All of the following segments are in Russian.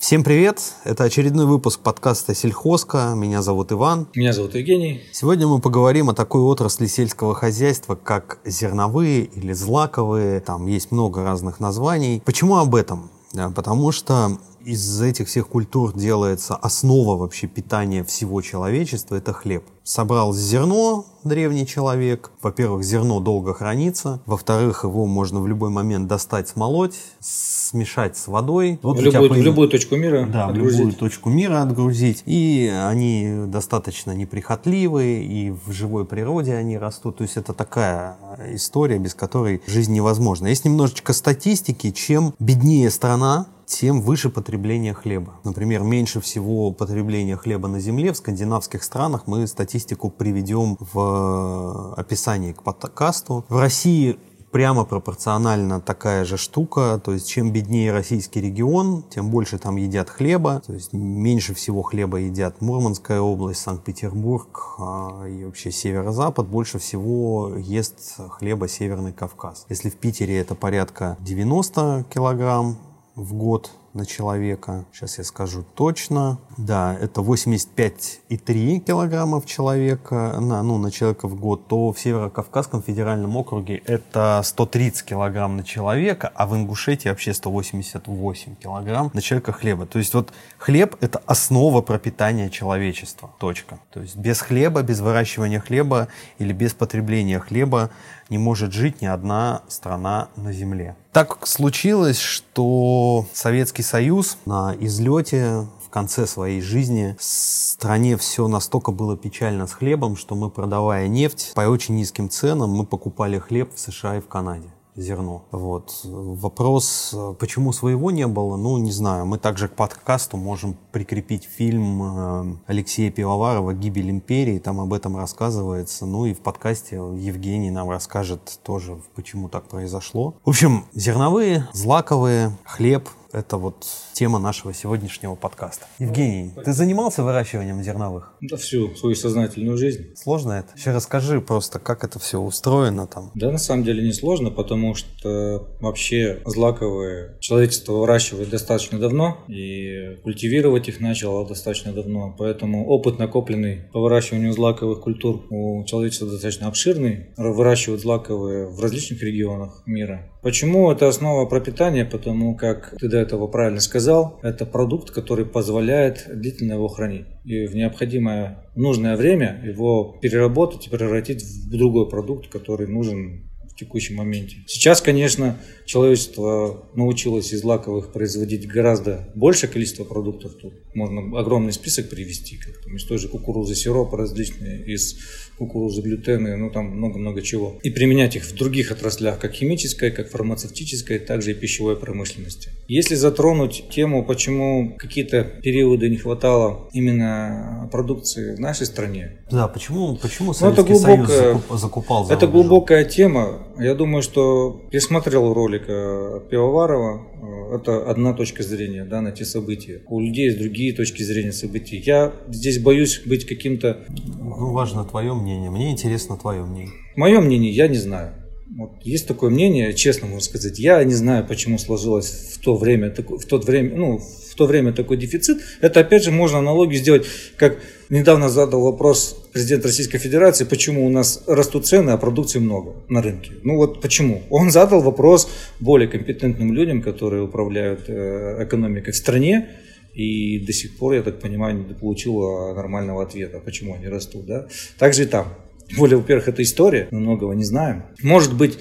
Всем привет! Это очередной выпуск подкаста «Сельхозка». Меня зовут Иван. Меня зовут Евгений. Сегодня мы поговорим о такой отрасли сельского хозяйства, как зерновые или злаковые. Там есть много разных названий. Почему об этом? Потому что из этих всех культур делается основа вообще питания всего человечества – это хлеб. Собрал зерно древний человек. Во-первых, зерно долго хранится. Во-вторых, его можно в любой момент достать, смолоть, смешать с водой. Вот в, любой, в любую точку мира Да, отгрузить. в любую точку мира отгрузить. И они достаточно неприхотливые, и в живой природе они растут. То есть это такая история, без которой жизнь невозможна. Есть немножечко статистики. Чем беднее страна, тем выше потребление хлеба. Например, меньше всего потребления хлеба на Земле в скандинавских странах. Мы статистику приведем в описании к подкасту. В России прямо пропорционально такая же штука. То есть, чем беднее российский регион, тем больше там едят хлеба. То есть, меньше всего хлеба едят Мурманская область, Санкт-Петербург а, и вообще северо-запад. Больше всего ест хлеба Северный Кавказ. Если в Питере это порядка 90 килограмм, в год на человека. Сейчас я скажу точно. Да, это 85,3 килограмма в человека, на, ну, на человека в год, то в Северо-Кавказском федеральном округе это 130 килограмм на человека, а в Ингушетии вообще 188 килограмм на человека хлеба. То есть вот хлеб – это основа пропитания человечества. Точка. То есть без хлеба, без выращивания хлеба или без потребления хлеба не может жить ни одна страна на Земле. Так случилось, что Советский Союз на излете в конце своей жизни стране все настолько было печально с хлебом, что мы, продавая нефть по очень низким ценам, мы покупали хлеб в США и в Канаде зерно. Вот. Вопрос, почему своего не было, ну, не знаю. Мы также к подкасту можем прикрепить фильм э, Алексея Пивоварова «Гибель империи», там об этом рассказывается. Ну и в подкасте Евгений нам расскажет тоже, почему так произошло. В общем, зерновые, злаковые, хлеб – это вот тема нашего сегодняшнего подкаста. Евгений, ты занимался выращиванием зерновых? Да, всю свою сознательную жизнь. Сложно это? Еще расскажи просто, как это все устроено там. Да, на самом деле не сложно, потому что вообще злаковые человечество выращивает достаточно давно и культивировать их начало достаточно давно. Поэтому опыт, накопленный по выращиванию злаковых культур у человечества достаточно обширный. Выращивают злаковые в различных регионах мира. Почему это основа пропитания? Потому как ты этого правильно сказал, это продукт, который позволяет длительно его хранить. И в необходимое нужное время его переработать и превратить в другой продукт, который нужен текущем моменте. Сейчас, конечно, человечество научилось из лаковых производить гораздо большее количество продуктов. Тут можно огромный список привести, как там, из той же кукурузы сироп различные, из кукурузы, глютены, ну там много-много чего. И применять их в других отраслях, как химической, как фармацевтической, также и пищевой промышленности. Если затронуть тему, почему какие-то периоды не хватало именно продукции в нашей стране. Да, почему, почему Советский ну, это глубокая, Союз закупал за Это глубокая тема. Я думаю, что я смотрел ролик э, Пивоварова, э, это одна точка зрения да, на те события. У людей есть другие точки зрения событий. Я здесь боюсь быть каким-то... Ну, важно твое мнение мнение. Мне интересно твое мнение. Мое мнение я не знаю. Вот есть такое мнение, честно можно сказать, я не знаю, почему сложилось в то время, в тот время, ну, в то время такой дефицит. Это опять же можно аналогию сделать, как недавно задал вопрос президент Российской Федерации, почему у нас растут цены, а продукции много на рынке. Ну вот почему? Он задал вопрос более компетентным людям, которые управляют э, экономикой в стране, и до сих пор, я так понимаю, не получила нормального ответа, почему они растут. Да? Также и там. Тем более, во-первых, это история, мы многого не знаем. Может быть,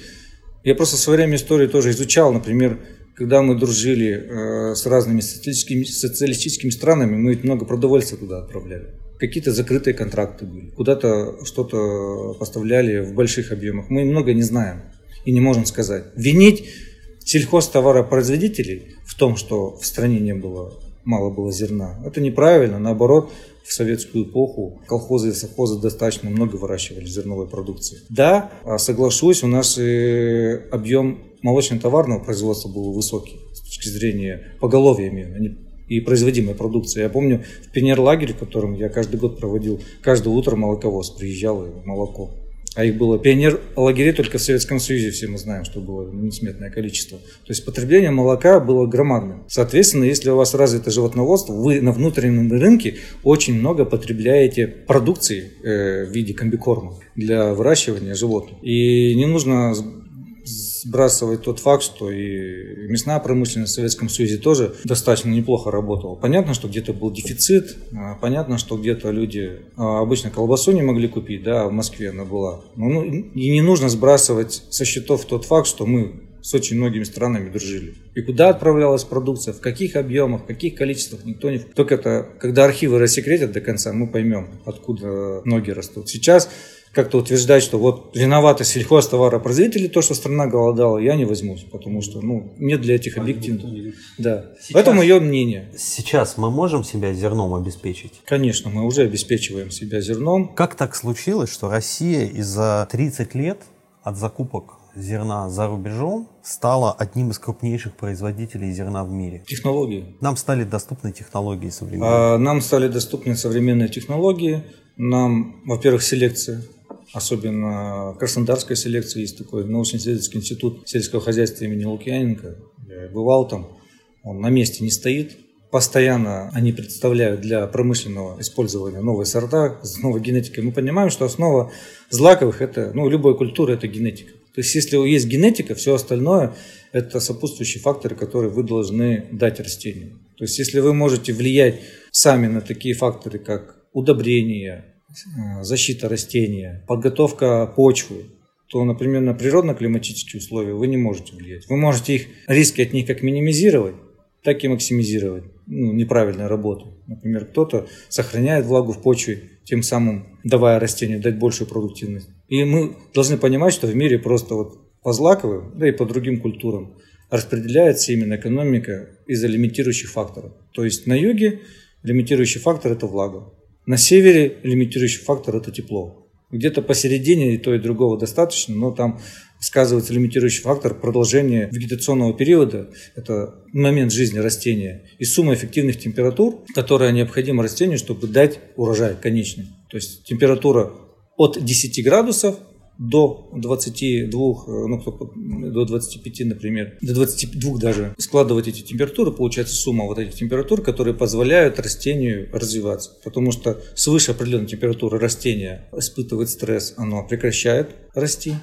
я просто в свое время историю тоже изучал, например, когда мы дружили э, с разными социалистическими, социалистическими странами, мы ведь много продовольствия туда отправляли. Какие-то закрытые контракты были, куда-то что-то поставляли в больших объемах. Мы много не знаем и не можем сказать. Винить сельхозтоваропроизводителей в том, что в стране не было мало было зерна. Это неправильно, наоборот, в советскую эпоху колхозы и совхозы достаточно много выращивали зерновой продукции. Да, а соглашусь, у нас и объем молочно-товарного производства был высокий с точки зрения поголовья именно, и производимой продукции. Я помню в пионер-лагере, в котором я каждый год проводил, каждое утро молоковоз приезжал и молоко а их было пионер лагерей только в Советском Союзе, все мы знаем, что было несметное количество. То есть потребление молока было громадным. Соответственно, если у вас развито животноводство, вы на внутреннем рынке очень много потребляете продукции э, в виде комбикорма для выращивания животных. И не нужно сбрасывать тот факт, что и мясная промышленность в Советском Союзе тоже достаточно неплохо работала. Понятно, что где-то был дефицит, а, понятно, что где-то люди а, обычно колбасу не могли купить, да, в Москве она была. Ну, и не нужно сбрасывать со счетов тот факт, что мы с очень многими странами дружили. И куда отправлялась продукция, в каких объемах, в каких количествах, никто не... Только это, когда архивы рассекретят до конца, мы поймем, откуда ноги растут. Сейчас как-то утверждать, что вот виноваты сельхозтоваропроизводители, то, что страна голодала, я не возьмусь, потому что ну, нет для этих объективных. Да. Сейчас, Это мое мнение. Сейчас мы можем себя зерном обеспечить? Конечно, мы уже обеспечиваем себя зерном. Как так случилось, что Россия из-за 30 лет от закупок зерна за рубежом стала одним из крупнейших производителей зерна в мире. Технологии. Нам стали доступны технологии современные. А, нам стали доступны современные технологии. Нам, во-первых, селекция особенно Краснодарская селекция, есть такой научно-исследовательский институт сельского хозяйства имени Лукьяненко. Я бывал там, он на месте не стоит. Постоянно они представляют для промышленного использования новые сорта с новой генетикой. Мы понимаем, что основа злаковых – это, ну, любой культуры – это генетика. То есть, если есть генетика, все остальное – это сопутствующие факторы, которые вы должны дать растению. То есть, если вы можете влиять сами на такие факторы, как удобрения, защита растения, подготовка почвы, то, например, на природно-климатические условия вы не можете влиять. Вы можете их риски от них как минимизировать, так и максимизировать ну, неправильную работу. Например, кто-то сохраняет влагу в почве, тем самым давая растению дать большую продуктивность. И мы должны понимать, что в мире просто вот по злаковым, да и по другим культурам распределяется именно экономика из-за лимитирующих факторов. То есть на юге лимитирующий фактор – это влага. На севере лимитирующий фактор – это тепло. Где-то посередине и то, и другого достаточно, но там сказывается лимитирующий фактор продолжения вегетационного периода, это момент жизни растения, и сумма эффективных температур, которая необходима растению, чтобы дать урожай конечный. То есть температура от 10 градусов до 22, э, ну, до 25, например, до 22 даже, складывать эти температуры, получается сумма вот этих температур, которые позволяют растению развиваться. Потому что свыше определенной температуры растение испытывает стресс, оно прекращает расти.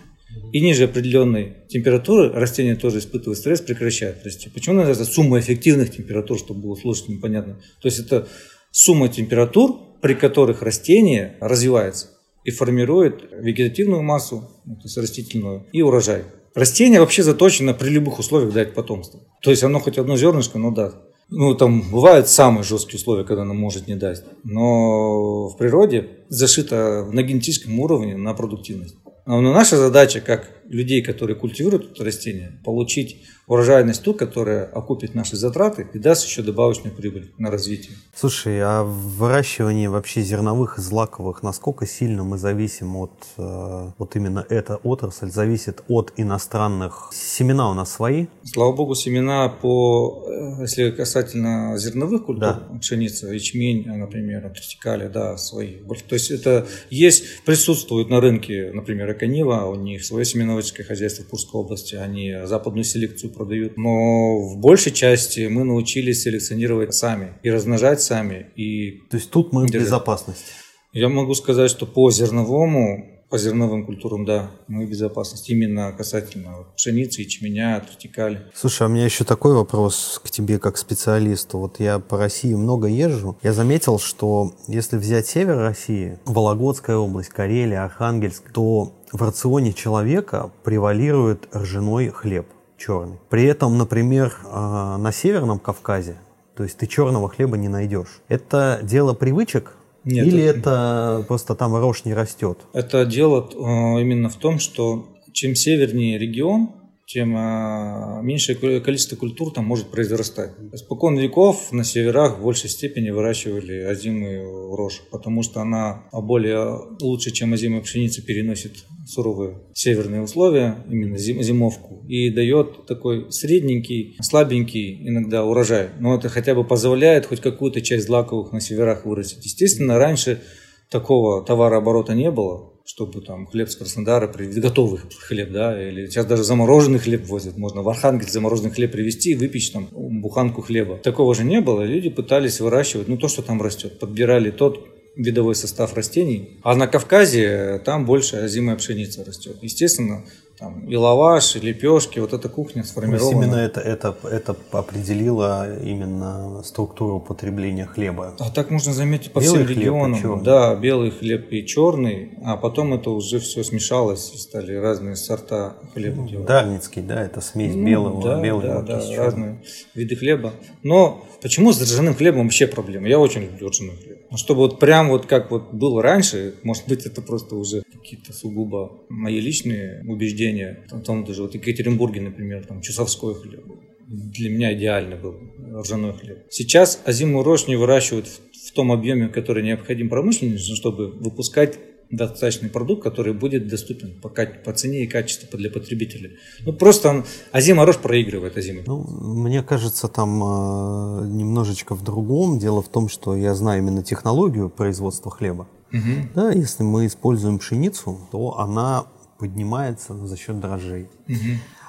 И ниже определенной температуры растение тоже испытывает стресс, прекращает расти. Почему называется сумма эффективных температур, чтобы было слушателям понятно? То есть это сумма температур, при которых растение развивается и формирует вегетативную массу, то есть растительную, и урожай. Растение вообще заточено при любых условиях дать потомство. То есть оно хоть одно зернышко, но даст. Ну, там бывают самые жесткие условия, когда оно может не дать. Но в природе зашито на генетическом уровне на продуктивность. Но наша задача, как людей, которые культивируют это растение, получить урожайность ту, которая окупит наши затраты и даст еще добавочную прибыль на развитие. Слушай, а в выращивании вообще зерновых и злаковых, насколько сильно мы зависим от, э, вот именно эта отрасль, зависит от иностранных? Семена у нас свои? Слава богу, семена по, э, если касательно зерновых культур, да. пшеница, ячмень, например, тортикали, да, свои. То есть это есть, присутствует на рынке, например, Эконива, у них свое семеноводческое хозяйство в Курской области, они западную селекцию продают. Но в большей части мы научились селекционировать сами и размножать сами. И То есть тут мы в безопасности? Я могу сказать, что по зерновому по зерновым культурам, да, мы в безопасности. Именно касательно пшеницы, ячменя, тортикали. Слушай, а у меня еще такой вопрос к тебе как специалисту. Вот я по России много езжу. Я заметил, что если взять север России, Вологодская область, Карелия, Архангельск, то в рационе человека превалирует ржаной хлеб черный. При этом, например, а, на Северном Кавказе, то есть ты черного хлеба не найдешь. Это дело привычек нет, Или это... это просто там рожь не растет? Это дело э, именно в том, что чем севернее регион, тем э, меньшее количество культур там может произрастать. Спокон веков на северах в большей степени выращивали озимую рожь, потому что она более лучше, чем озимая пшеница, переносит суровые северные условия, именно зим, зимовку, и дает такой средненький, слабенький иногда урожай. Но это хотя бы позволяет хоть какую-то часть злаковых на северах вырастить. Естественно, раньше такого товарооборота не было. чтобы там хлеб с Краснодара привезти, готовый хлеб, да, или сейчас даже замороженный хлеб возят, можно в Архангельск замороженный хлеб привезти и выпечь там буханку хлеба. Такого же не было, люди пытались выращивать, ну, то, что там растет, подбирали тот видовой состав растений. А на Кавказе там больше озимая пшеница растет. Естественно, там и лаваш, и лепешки, вот эта кухня сформирована. именно это, это, это определило именно структуру потребления хлеба. А так можно заметить по белый всем регионам. Да, белый хлеб и черный, а потом это уже все смешалось, и стали разные сорта хлеба ну, делать. Дарницкий, да, это смесь ну, белого, да, белого да, да, разные виды хлеба. Но почему с ржаным хлебом вообще проблема? Я очень люблю ржаной хлеб. Ну, чтобы вот прям вот как вот было раньше, может быть, это просто уже какие-то сугубо мои личные убеждения, там, там даже вот Екатеринбурге, например, там часовской хлеб для меня идеально был ржаной хлеб. Сейчас озимую рожь не выращивают в том объеме, который необходим промышленности, чтобы выпускать достаточный продукт, который будет доступен по, по цене и качеству для потребителей. Ну, просто он, озима рожь проигрывает озимой. Ну, мне кажется, там э, немножечко в другом. Дело в том, что я знаю именно технологию производства хлеба. Угу. Да, если мы используем пшеницу, то она поднимается за счет дрожжей. Угу.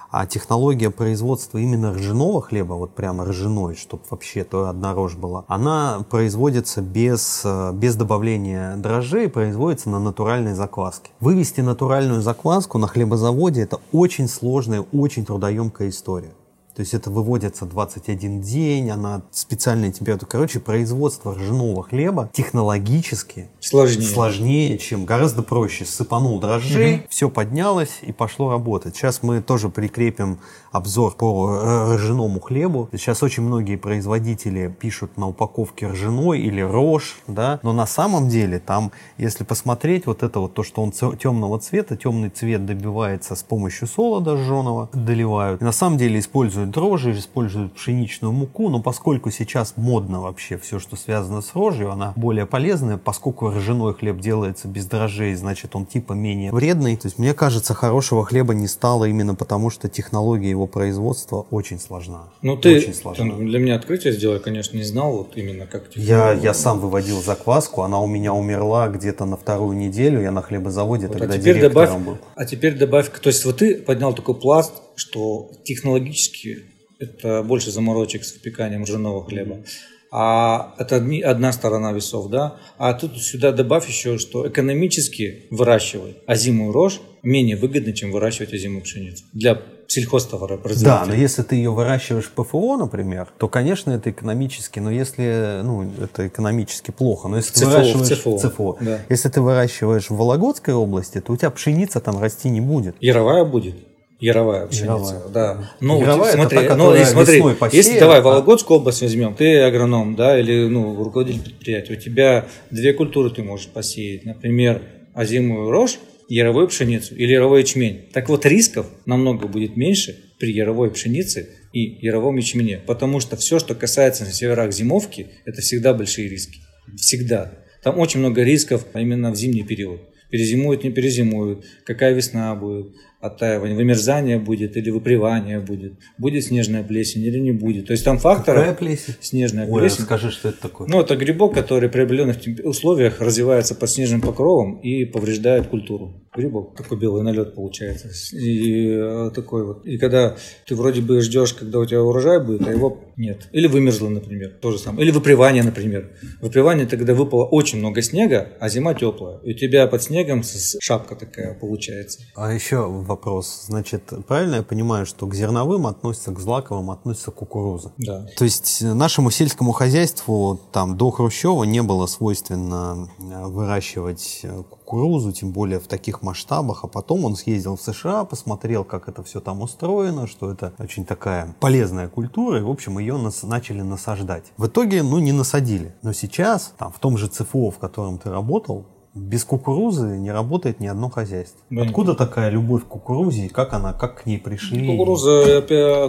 А технология производства именно ржаного хлеба, вот прямо ржаной, чтобы вообще то одна рожь была, она производится без, э, без добавления дрожжей, производится на натуральной закваске. Вывести натуральную закваску на хлебозаводе это очень сложная, очень трудоемкая история. То есть это выводится 21 день, она специальная температура. Короче, производство ржаного хлеба технологически сложнее, сложнее чем гораздо проще. Сыпанул дрожжей, угу. все поднялось и пошло работать. Сейчас мы тоже прикрепим обзор по ржаному хлебу. Сейчас очень многие производители пишут на упаковке ржаной или рожь, да, но на самом деле там, если посмотреть, вот это вот то, что он темного цвета, темный цвет добивается с помощью солода жженого, доливают. И на самом деле используют используют дрожжи, используют пшеничную муку, но поскольку сейчас модно вообще все, что связано с рожью, она более полезная, поскольку ржаной хлеб делается без дрожжей, значит он типа менее вредный. То есть мне кажется, хорошего хлеба не стало именно потому, что технология его производства очень сложна. Ну ты, очень сложна. для меня открытие сделай, конечно, не знал вот именно как я, я сам выводил закваску, она у меня умерла где-то на вторую неделю, я на хлебозаводе вот, тогда а теперь добавь, был. А теперь добавь, то есть вот ты поднял такой пласт, что технологически это больше заморочек с выпеканием ржаного хлеба. А это одна сторона весов, да. А тут сюда добавь еще, что экономически выращивать озимую рожь менее выгодно, чем выращивать озимую пшеницу для сельхозтоваропроизводителя. Да, но если ты ее выращиваешь ПФО, например, то, конечно, это экономически, но если, ну, это экономически плохо. Но если ЦФО, ты выращиваешь ЦФО, ЦФО да. если ты выращиваешь в Вологодской области, то у тебя пшеница там расти не будет. Яровая будет. Яровая пшеница, Яровая. да. Ну, Яровая смотри, это та, ну, смотри, посеет, если давай Вологодскую область возьмем, ты агроном, да, или ну, руководитель предприятия, у тебя две культуры ты можешь посеять, например, озимую рожь, яровую пшеницу или яровой ячмень. Так вот, рисков намного будет меньше при яровой пшенице и яровом ячмене, потому что все, что касается на северах зимовки, это всегда большие риски. Всегда. Там очень много рисков именно в зимний период. Перезимуют, не перезимуют, какая весна будет, оттаивание, вымерзание будет или выпривание будет, будет снежная плесень или не будет. То есть там факторы... Какая плесень? Снежная Ой, плесень. скажи, что это такое. Ну, это грибок, который при определенных условиях развивается под снежным покровом и повреждает культуру. Грибок, такой белый налет получается. И э, такой вот. И когда ты вроде бы ждешь, когда у тебя урожай будет, а его нет. Или вымерзло, например, то же самое. Или выпривание, например. Выпривание это когда выпало очень много снега, а зима теплая. И у тебя под снегом шапка такая получается. А еще вопрос. Значит, правильно я понимаю, что к зерновым относятся, к злаковым относятся кукуруза? Да. То есть нашему сельскому хозяйству там до Хрущева не было свойственно э, выращивать э, кукурузу, тем более в таких масштабах. А потом он съездил в США, посмотрел, как это все там устроено, что это очень такая полезная культура. И, в общем, ее нас, начали насаждать. В итоге, ну, не насадили. Но сейчас, там, в том же ЦФО, в котором ты работал, без кукурузы не работает ни одно хозяйство. Да, Откуда такая любовь к кукурузе и как она, как к ней пришли? Кукуруза,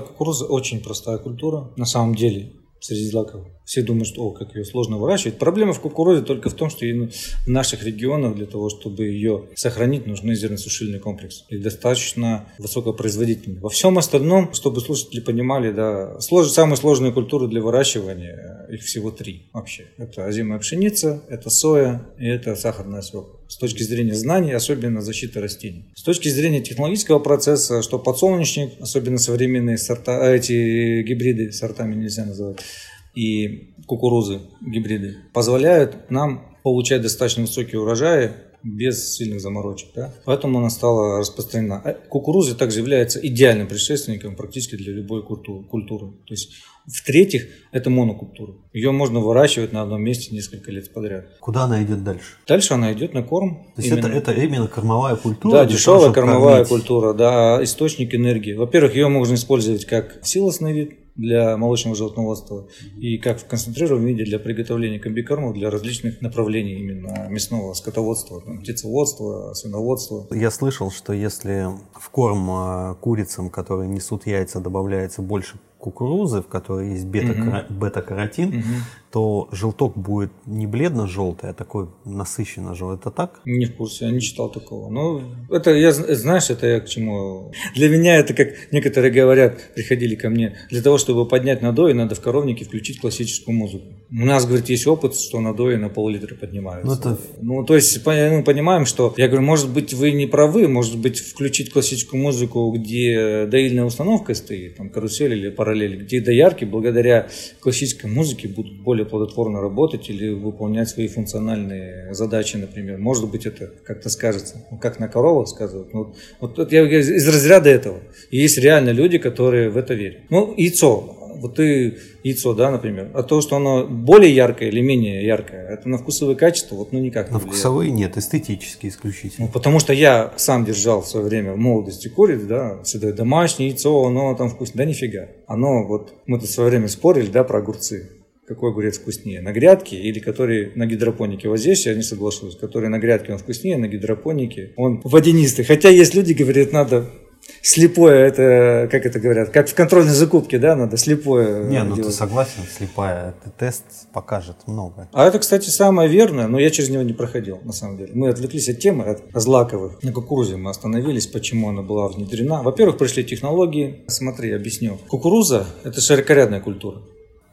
кукуруза очень простая культура на самом деле среди злаков. Все думают, что о, как ее сложно выращивать. Проблема в кукурузе только в том, что в наших регионах для того, чтобы ее сохранить, нужны зерносушильный комплекс. И достаточно высокопроизводительный. Во всем остальном, чтобы слушатели понимали, да, слож, самые сложные культуры для выращивания их всего три вообще. Это озимая пшеница, это соя и это сахарная свекла. С точки зрения знаний, особенно защиты растений. С точки зрения технологического процесса, что подсолнечник, особенно современные сорта, а эти гибриды, сортами нельзя называть, и кукурузы, гибриды, позволяют нам получать достаточно высокие урожаи без сильных заморочек. Да? Поэтому она стала распространена. А кукуруза также является идеальным предшественником практически для любой культуры. То есть, в-третьих, это монокультура. Ее можно выращивать на одном месте несколько лет подряд. Куда она идет дальше? Дальше она идет на корм. То есть именно. Это, это именно кормовая культура? Да, дешевая кормовая кормить. культура, да, источник энергии. Во-первых, ее можно использовать как силосный вид, для молочного животноводства и как в концентрированном виде для приготовления комбикормов для различных направлений именно мясного скотоводства, там, птицеводства, свиноводства. Я слышал, что если в корм а, курицам, которые несут яйца, добавляется больше кукурузы, в которой есть бета-каротин, угу. То желток будет не бледно-желтый, а такой насыщенно желтый. Это так? Не в курсе, я не читал такого. Но это, я, знаешь, это я к чему... Для меня это, как некоторые говорят, приходили ко мне, для того, чтобы поднять надои, надо в коровнике включить классическую музыку. У нас, говорит, есть опыт, что надои на пол-литра поднимаются. Ну, это... ну, то есть, мы понимаем, что... Я говорю, может быть, вы не правы, может быть, включить классическую музыку, где доильная установка стоит, там, карусель или пара параллели, где доярки благодаря классической музыке будут более плодотворно работать или выполнять свои функциональные задачи, например. Может быть, это как-то скажется, ну, как на коровах сказывают. Ну, вот, вот я из разряда этого. И есть реально люди, которые в это верят. Ну, яйцо вот ты яйцо, да, например, а то, что оно более яркое или менее яркое, это на вкусовые качества, вот, ну, никак не На вкусовые нет, эстетические исключительно. Ну, потому что я сам держал в свое время в молодости куриц, да, всегда домашнее яйцо, оно там вкусно, да нифига. Оно, вот, мы тут в свое время спорили, да, про огурцы какой огурец вкуснее, на грядке или который на гидропонике. Вот здесь я не соглашусь, который на грядке он вкуснее, на гидропонике он водянистый. Хотя есть люди, говорят, надо слепое, это, как это говорят, как в контрольной закупке, да, надо слепое Не, ну делать. ты согласен, слепая, это тест покажет много. А это, кстати, самое верное, но я через него не проходил, на самом деле. Мы отвлеклись от темы, от злаковых. На кукурузе мы остановились, почему она была внедрена. Во-первых, пришли технологии. Смотри, объясню. Кукуруза – это широкорядная культура.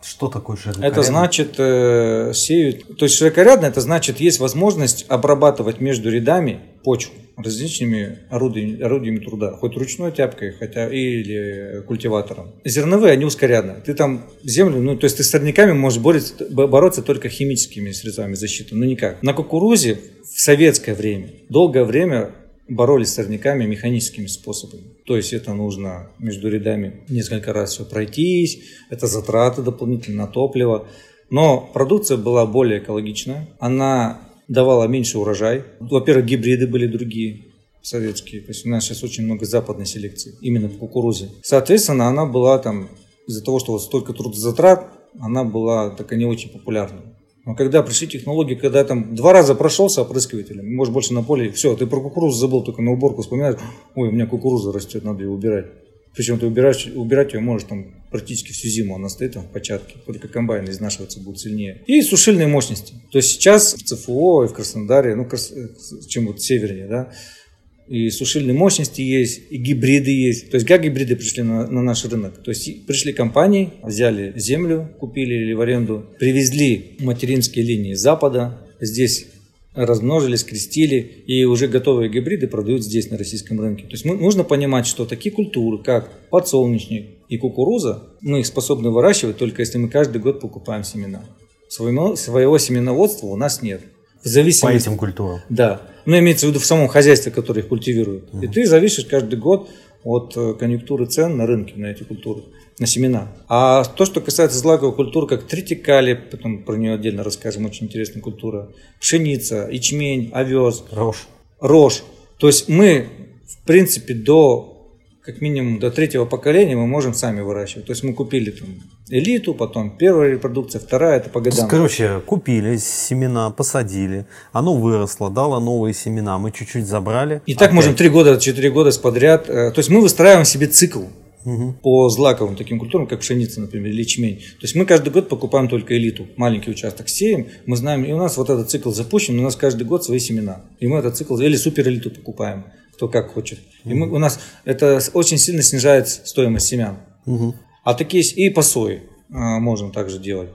Что такое широкорядный? Это значит э, сеют. То есть широкорядно это значит есть возможность обрабатывать между рядами почву различными орудиями, орудиями труда, хоть ручной тяпкой, хотя или культиватором. Зерновые, они ускорядны. Ты там землю, ну, то есть ты с сорняками можешь бороться, бороться только химическими средствами защиты, но никак. На кукурузе в советское время, долгое время боролись с сорняками механическими способами. То есть это нужно между рядами несколько раз все пройтись, это затраты дополнительно на топливо. Но продукция была более экологичная, она давала меньше урожай. Во-первых, гибриды были другие, советские. То есть у нас сейчас очень много западной селекции, именно по кукурузе. Соответственно, она была там, из-за того, что вот столько трудозатрат, она была такая не очень популярна. Но когда пришли технологии, когда там два раза прошелся опрыскивателем, может больше на поле, все, ты про кукурузу забыл, только на уборку вспоминаешь, ой, у меня кукуруза растет, надо ее убирать. Причем ты убираешь, убирать ее можешь там практически всю зиму, она стоит там в початке, только комбайн изнашиваться будет сильнее. И сушильные мощности. То есть сейчас в ЦФО и в Краснодаре, ну, чем вот севернее, да, и сушильные мощности есть, и гибриды есть. То есть как гибриды пришли на, на наш рынок? То есть пришли компании, взяли землю, купили или в аренду, привезли материнские линии с запада, здесь размножились, скрестили, и уже готовые гибриды продают здесь, на российском рынке. То есть мы, нужно понимать, что такие культуры, как подсолнечник и кукуруза, мы их способны выращивать только если мы каждый год покупаем семена. Своего, своего семеноводства у нас нет. В зависимости... По этим культурам? Да. Ну, имеется в виду в самом хозяйстве, которое их культивирует. Угу. И ты зависишь каждый год от э, конъюнктуры цен на рынке на эти культуры, на семена. А то, что касается злаковых культур, как тритикали, потом про нее отдельно расскажем, очень интересная культура, пшеница, ячмень, овес. Рожь. Рожь. То есть мы, в принципе, до как минимум до третьего поколения мы можем сами выращивать. То есть мы купили там элиту, потом первая репродукция, вторая, это по годам. Короче, купили семена, посадили, оно выросло, дало новые семена, мы чуть-чуть забрали. И так можем три года, четыре года подряд. Э, то есть мы выстраиваем себе цикл угу. по злаковым таким культурам, как пшеница, например, или ячмень. То есть мы каждый год покупаем только элиту, маленький участок сеем, мы знаем, и у нас вот этот цикл запущен, у нас каждый год свои семена. И мы этот цикл, или супер элиту покупаем кто как хочет. И мы, у нас это очень сильно снижает стоимость семян. Угу. А такие и по сое а, можем также делать.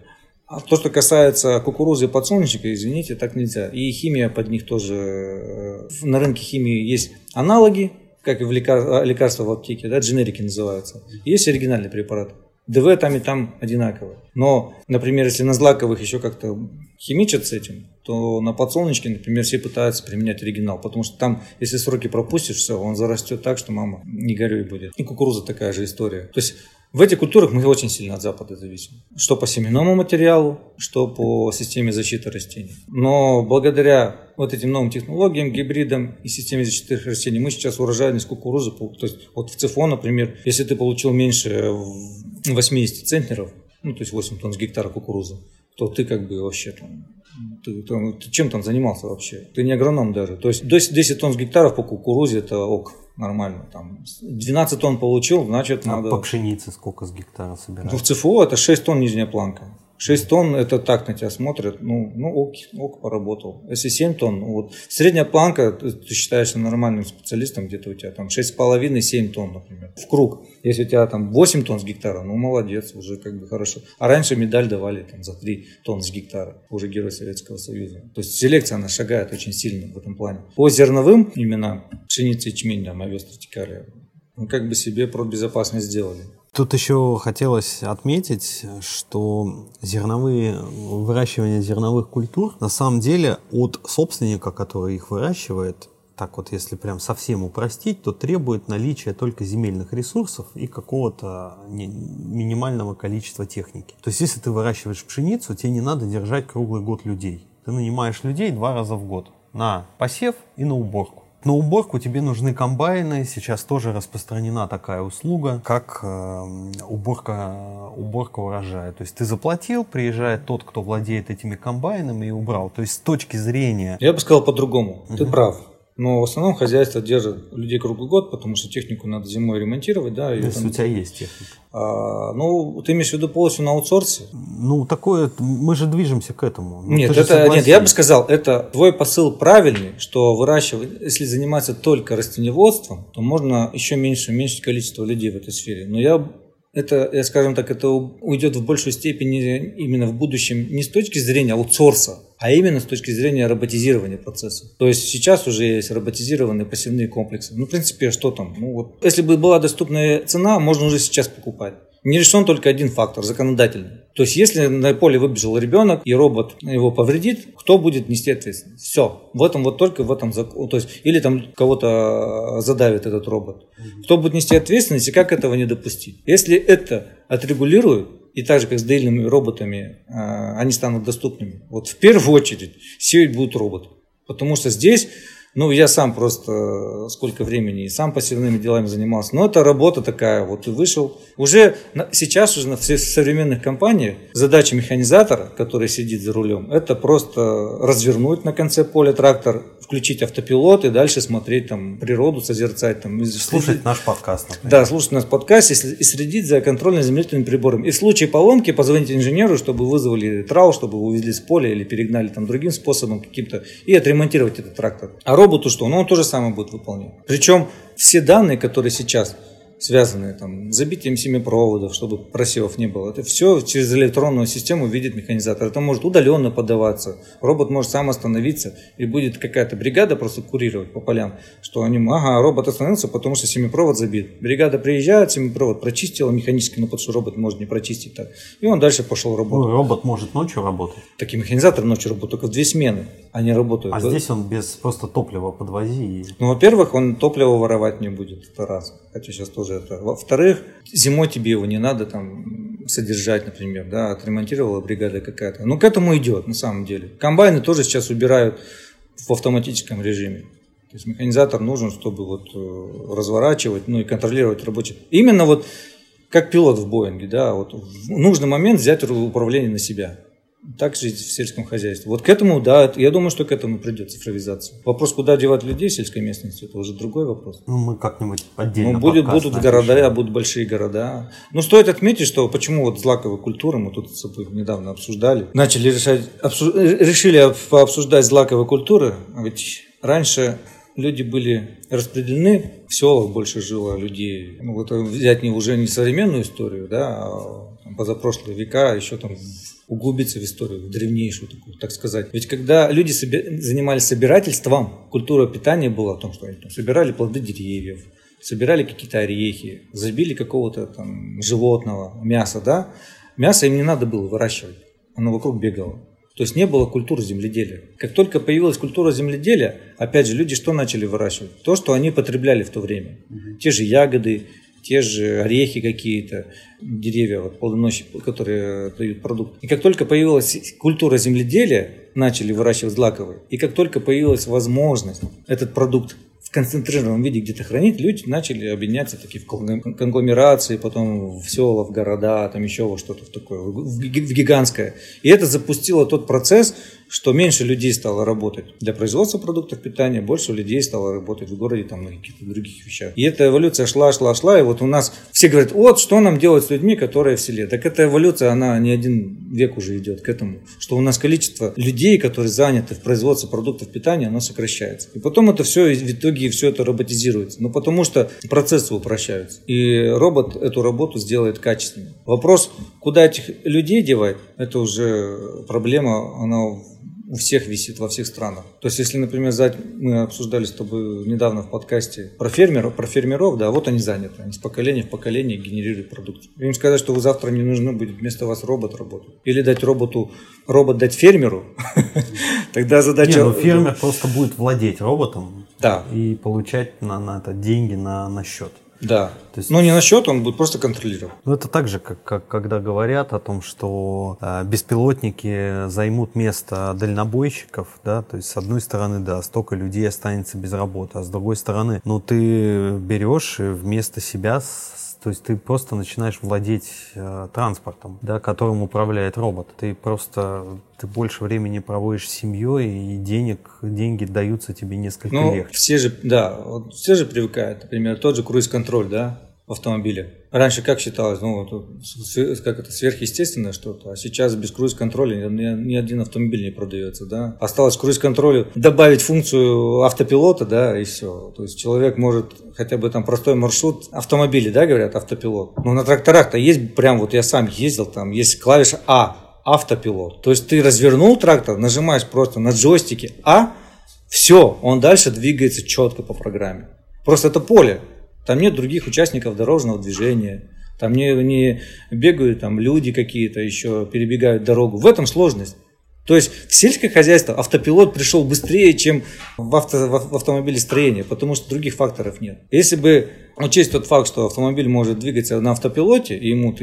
А то, что касается кукурузы и подсолнечника, извините, так нельзя. И химия под них тоже. Э, на рынке химии есть аналоги, как и в лекар... лекарства в аптеке, да, дженерики называются. Есть оригинальный препарат. ДВ там и там одинаково. Но, например, если на злаковых еще как-то химичат с этим, то на подсолнечке, например, все пытаются применять оригинал, потому что там, если сроки пропустишь, все, он зарастет так, что мама не горюй будет. И кукуруза такая же история. То есть в этих культурах мы очень сильно от Запада зависим. Что по семенному материалу, что по системе защиты растений. Но благодаря вот этим новым технологиям, гибридам и системе защиты растений, мы сейчас урожайность кукурузы, то есть вот в ЦФО, например, если ты получил меньше 80 центнеров, ну то есть 8 тонн с гектара кукурузы, то ты как бы вообще там ты, ты, ты чем там занимался вообще? Ты не агроном даже. То есть 10 тонн с гектаров по кукурузе это ок нормально. Там 12 тонн получил, значит а надо... по пшенице сколько с гектара собирать? Ну, в ЦФО это 6 тонн нижняя планка. 6 тонн это так на тебя смотрят, ну, ну ок, ок, поработал. Если 7 тонн, ну, вот средняя планка, ты, ты считаешься нормальным специалистом, где-то у тебя там 6,5-7 тонн, например, в круг. Если у тебя там 8 тонн с гектара, ну молодец, уже как бы хорошо. А раньше медаль давали там за 3 тонн с гектара, уже Герой Советского Союза. То есть селекция, она шагает очень сильно в этом плане. По зерновым именно пшеница, ячмень, там, овес, тротикалия, мы как бы себе продбезопасность сделали. Тут еще хотелось отметить, что зерновые, выращивание зерновых культур на самом деле от собственника, который их выращивает, так вот если прям совсем упростить, то требует наличия только земельных ресурсов и какого-то минимального количества техники. То есть если ты выращиваешь пшеницу, тебе не надо держать круглый год людей. Ты нанимаешь людей два раза в год на посев и на уборку. На уборку тебе нужны комбайны. Сейчас тоже распространена такая услуга, как э, уборка, уборка урожая. То есть ты заплатил, приезжает тот, кто владеет этими комбайнами и убрал. То есть с точки зрения... Я бы сказал по-другому. Угу. Ты прав. Но в основном хозяйство держит людей круглый год, потому что технику надо зимой ремонтировать, да. Если там... у тебя есть техника. А, ну, ты имеешь в виду полностью на аутсорсе? Ну, такое, мы же движемся к этому. Ну, нет, это, нет, я бы сказал, это твой посыл правильный, что выращивать, если заниматься только растеневодством, то можно еще меньше, уменьшить количество людей в этой сфере. Но я это, я скажем так, это уйдет в большей степени именно в будущем не с точки зрения аутсорса, а именно с точки зрения роботизирования процесса. То есть сейчас уже есть роботизированные пассивные комплексы. Ну, в принципе, что там? Ну, вот, если бы была доступная цена, можно уже сейчас покупать. Не решен только один фактор – законодательный. То есть, если на поле выбежал ребенок, и робот его повредит, кто будет нести ответственность? Все. В этом вот только в этом закон. То есть, или там кого-то задавит этот робот. Кто будет нести ответственность и как этого не допустить? Если это отрегулируют, и так же, как с доильными роботами, а, они станут доступными. Вот в первую очередь сеять будут роботы. Потому что здесь ну, я сам просто сколько времени и сам пассивными делами занимался. Но это работа такая, вот и вышел. Уже сейчас уже на всех современных компаниях задача механизатора, который сидит за рулем, это просто развернуть на конце поля трактор, включить автопилот и дальше смотреть там природу, созерцать там. Слушать следить. наш подкаст. Например. Да, слушать наш подкаст и, и следить за контрольно-измерительными приборами. И в случае поломки позвонить инженеру, чтобы вызвали трау, чтобы его увезли с поля или перегнали там другим способом каким-то и отремонтировать этот трактор. А роботу что? Ну, он то же самое будет выполнять. Причем все данные, которые сейчас связанные там, с забитием семипроводов, чтобы просевов не было. Это все через электронную систему видит механизатор. Это может удаленно подаваться. Робот может сам остановиться и будет какая-то бригада просто курировать по полям, что они, ага, робот остановился, потому что семипровод забит. Бригада приезжает, семипровод прочистила механически, но потому что робот может не прочистить так. И он дальше пошел работать. Ну, робот может ночью работать. Так и механизатор ночью работает, только в две смены они работают. А здесь он без просто топлива подвози. Ну, во-первых, он топливо воровать не будет, это раз. Хотя сейчас тоже это. Во-вторых, зимой тебе его не надо там содержать, например, да, отремонтировала бригада какая-то. Ну, к этому идет, на самом деле. Комбайны тоже сейчас убирают в автоматическом режиме. То есть механизатор нужен, чтобы вот э, разворачивать, ну и контролировать рабочий. Именно вот как пилот в Боинге, да, вот в нужный момент взять управление на себя так жить в сельском хозяйстве. Вот к этому, да, я думаю, что к этому придет цифровизация. Вопрос, куда девать людей в сельской местности, это уже другой вопрос. Ну, мы как-нибудь отдельно ну, будет, Будут города, а будут большие города. Ну, стоит отметить, что почему вот злаковая культура, мы тут с собой недавно обсуждали, начали решать, обсуж... решили пообсуждать злаковые культуры, а ведь раньше люди были распределены, в селах больше жило людей. Ну, вот взять не уже не современную историю, да, а позапрошлые века, еще там углубиться в историю, в древнейшую такую, так сказать. Ведь когда люди соби- занимались собирательством, культура питания была о том, что они там собирали плоды деревьев, собирали какие-то орехи, забили какого-то там животного, мяса, да, мясо им не надо было выращивать, оно вокруг бегало. То есть не было культуры земледелия. Как только появилась культура земледелия, опять же, люди что начали выращивать? То, что они потребляли в то время. Угу. Те же ягоды, те же орехи какие-то, деревья, вот, плодоносные, которые дают продукт. И как только появилась культура земледелия, начали выращивать злаковые, и как только появилась возможность этот продукт в концентрированном виде где-то хранить, люди начали объединяться такие в конгломерации, потом в села, в города, там еще во что-то такое, в гигантское. И это запустило тот процесс, что меньше людей стало работать для производства продуктов питания, больше людей стало работать в городе там, на каких-то других вещах. И эта эволюция шла, шла, шла, и вот у нас все говорят, вот что нам делать с людьми, которые в селе. Так эта эволюция, она не один век уже идет к этому, что у нас количество людей, которые заняты в производстве продуктов питания, оно сокращается. И потом это все, в итоге все это роботизируется. Ну, потому что процессы упрощаются. И робот эту работу сделает качественной. Вопрос, куда этих людей девать, это уже проблема, она у всех висит во всех странах. То есть, если, например, мы обсуждали с тобой недавно в подкасте про фермеров, про фермеров, да, вот они заняты, они с поколения в поколение генерируют продукт. Им сказать, что вы завтра не нужно будет вместо вас робот работать. Или дать роботу, робот дать фермеру, тогда задача... Ну фермер просто будет владеть роботом и получать на, это деньги на счет. Да. То есть, Но не на счет, он будет просто контролировать. Ну, это так же, как, как когда говорят о том, что э, беспилотники займут место дальнобойщиков, да, то есть с одной стороны, да, столько людей останется без работы, а с другой стороны, ну, ты берешь и вместо себя то есть ты просто начинаешь владеть э, транспортом, да, которым управляет робот. Ты просто ты больше времени проводишь с семьей, и денег, деньги даются тебе несколько ну, легче. Все же, да, вот все же привыкают, например, тот же круиз-контроль, да, в автомобиле. Раньше как считалось, ну, как это сверхъестественное что-то, а сейчас без круиз-контроля ни, ни один автомобиль не продается, да. Осталось круиз-контролю добавить функцию автопилота, да, и все. То есть человек может хотя бы там простой маршрут, автомобили, да, говорят, автопилот. Но на тракторах-то есть прям, вот я сам ездил, там есть клавиша А, автопилот. То есть ты развернул трактор, нажимаешь просто на джойстике А, все, он дальше двигается четко по программе. Просто это поле. Там нет других участников дорожного движения. Там не, не бегают там люди какие-то еще, перебегают дорогу. В этом сложность. То есть в сельское хозяйство автопилот пришел быстрее, чем в, авто, в автомобилестроении, потому что других факторов нет. Если бы учесть тот факт, что автомобиль может двигаться на автопилоте, и ему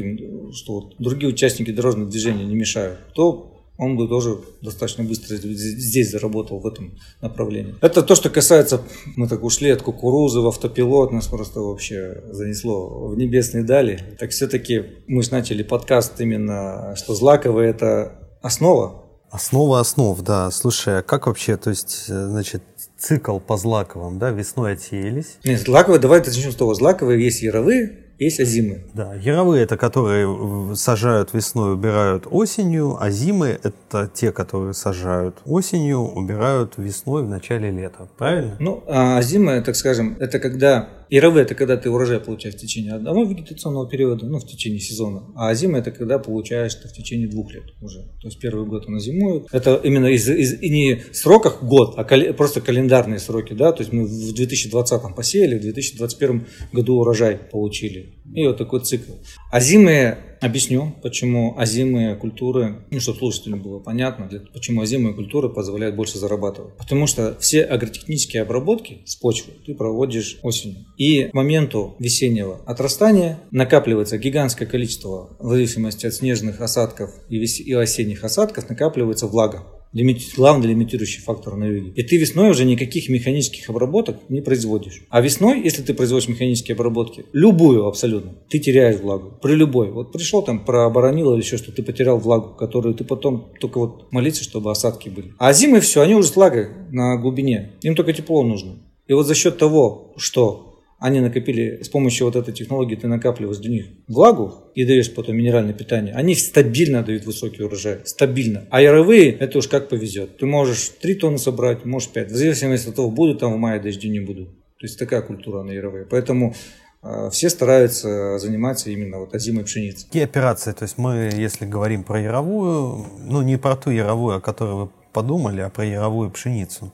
что вот, другие участники дорожного движения не мешают, то он бы тоже достаточно быстро здесь заработал в этом направлении. Это то, что касается, мы так ушли от кукурузы в автопилот, нас просто вообще занесло в небесные дали. Так все-таки мы же начали подкаст именно, что злаковые это основа. Основа основ, да. Слушай, а как вообще, то есть, э, значит, цикл по злаковым, да, весной отсеялись? Нет, злаковые, давай начнем с того. Злаковые есть яровые, есть озимы. Да, яровые это которые сажают весной, убирают осенью, а зимы это те, которые сажают осенью, убирают весной в начале лета. Правильно? Ну, а зимы, так скажем, это когда Яровые – это когда ты урожай получаешь в течение одного вегетационного периода, ну, в течение сезона. А зима – это когда получаешь ты в течение двух лет уже. То есть первый год она зимует. Это именно из, из, и не сроках год, а кали, просто календарные сроки, да. То есть мы в 2020 посеяли, в 2021 году урожай получили. И вот такой цикл. А зимы Объясню, почему озимые культуры, ну, чтобы слушателям было понятно, почему озимые культуры позволяют больше зарабатывать. Потому что все агротехнические обработки с почвы ты проводишь осенью. И к моменту весеннего отрастания накапливается гигантское количество, в зависимости от снежных осадков и, вес... и осенних осадков, накапливается влага лимит, главный лимитирующий фактор на юге. И ты весной уже никаких механических обработок не производишь. А весной, если ты производишь механические обработки, любую абсолютно, ты теряешь влагу. При любой. Вот пришел там, прооборонил или еще что, ты потерял влагу, которую ты потом только вот молиться, чтобы осадки были. А зимой все, они уже с влагой на глубине. Им только тепло нужно. И вот за счет того, что они накопили, с помощью вот этой технологии ты накапливаешь для них влагу и даешь потом минеральное питание, они стабильно дают высокий урожай, стабильно. А яровые, это уж как повезет. Ты можешь 3 тонны собрать, можешь 5, в зависимости от того, будут там в мае дожди, не будут. То есть такая культура на яровые. Поэтому а, все стараются заниматься именно вот озимой пшеницей. Какие операции? То есть мы, если говорим про яровую, ну не про ту яровую, о которой вы подумали, а про яровую пшеницу.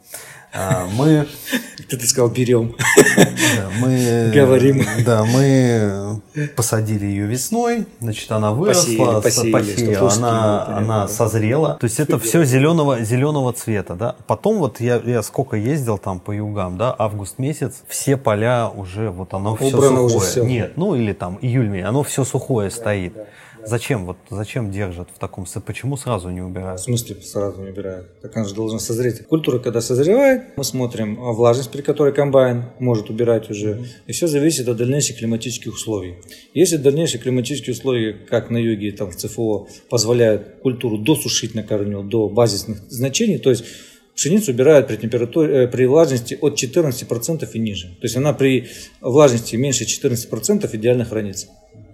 А, мы... Ты, ты сказал, берем. Да, мы, Говорим. Да, мы посадили ее весной, значит, она выросла, посеяли, посеяли, посеяли, она, она созрела. То есть это все зеленого, зеленого цвета, да. Потом вот я, я сколько ездил там по югам, да, август месяц, все поля уже, вот оно все Убрано сухое. уже все. Нет, ну или там июль, оно все сухое стоит. Зачем вот зачем держат в таком? Почему сразу не В убирают? смысле сразу не убирают? Так она же должна созреть. Культура, когда созревает, мы смотрим а, влажность, при которой комбайн может убирать уже. И все зависит от дальнейших климатических условий. Если дальнейшие климатические условия, как на юге, там в ЦФО, позволяют культуру досушить на корню до базисных значений, то есть Пшеницу убирают при температуре, э, при влажности от 14% и ниже. То есть она при влажности меньше 14% идеально хранится.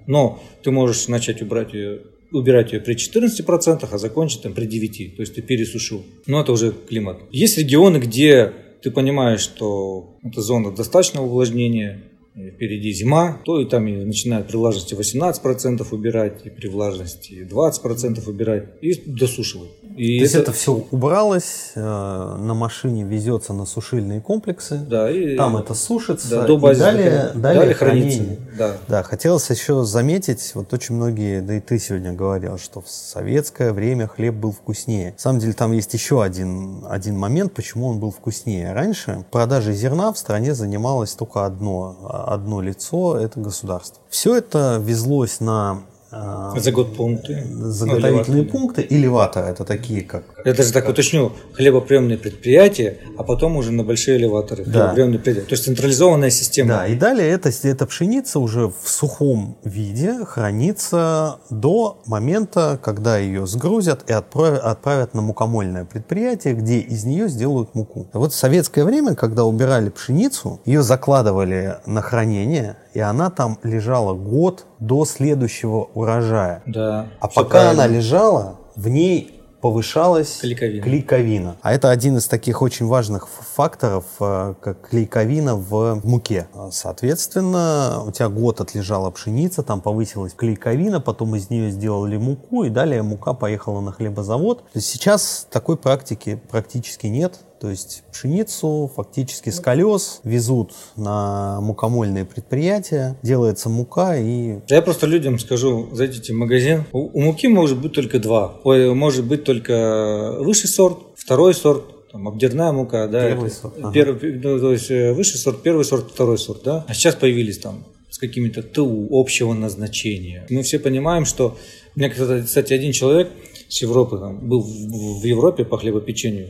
Но ты можешь начать убрать ее, убирать ее при 14%, а закончить там при 9%. То есть ты пересушил. Но это уже климат. Есть регионы, где ты понимаешь, что эта зона достаточного увлажнения, впереди зима, то и там и начинают при влажности 18% убирать, и при влажности 20% убирать, и досушивать. И То есть это все убралось, э, на машине везется на сушильные комплексы, да, и, там это сушится, да, до и базиса далее, далее, Далее хранится. хранение. Да. Да, хотелось еще заметить, вот очень многие, да и ты сегодня говорил, что в советское время хлеб был вкуснее. На самом деле там есть еще один, один момент, почему он был вкуснее. Раньше продажей зерна в стране занималось только одно, одно лицо, это государство. Все это везлось на э, За год пункты. заготовительные Ну, пункты, элеваторы, это такие как Я даже так уточню, хлебоприемные предприятия, а потом уже на большие элеваторы. Да. Хлебоприемные предприятия. То есть централизованная система. Да, и далее эта, эта пшеница уже в сухом виде хранится до момента, когда ее сгрузят и отправят, отправят на мукомольное предприятие, где из нее сделают муку. Вот в советское время, когда убирали пшеницу, ее закладывали на хранение, и она там лежала год до следующего урожая. Да, А пока правильно. она лежала, в ней повышалась Клейковина. клейковина. А это один из таких очень важных факторов, э, как клейковина в муке. А, Соответственно, у тебя год отлежала пшеница, там повысилась клейковина, потом из нее сделали муку, и далее мука поехала на хлебозавод. То есть сейчас такой практики практически нет. То есть пшеницу фактически с колес везут на мукомольные предприятия, делается мука и Я просто людям скажу, зайдите в магазин. У, у муки может быть только два. Ой, может быть только высший сорт, второй сорт, там, обдирная мука, да. Первый это- сорт, ага. первый, ну, то есть э, высший сорт, первый сорт, второй сорт, да. А сейчас появились там с какими-то ТУ общего назначения. Мы все понимаем, что у меня, кстати, один человек с Европы там, был в Европе по хлебопечению.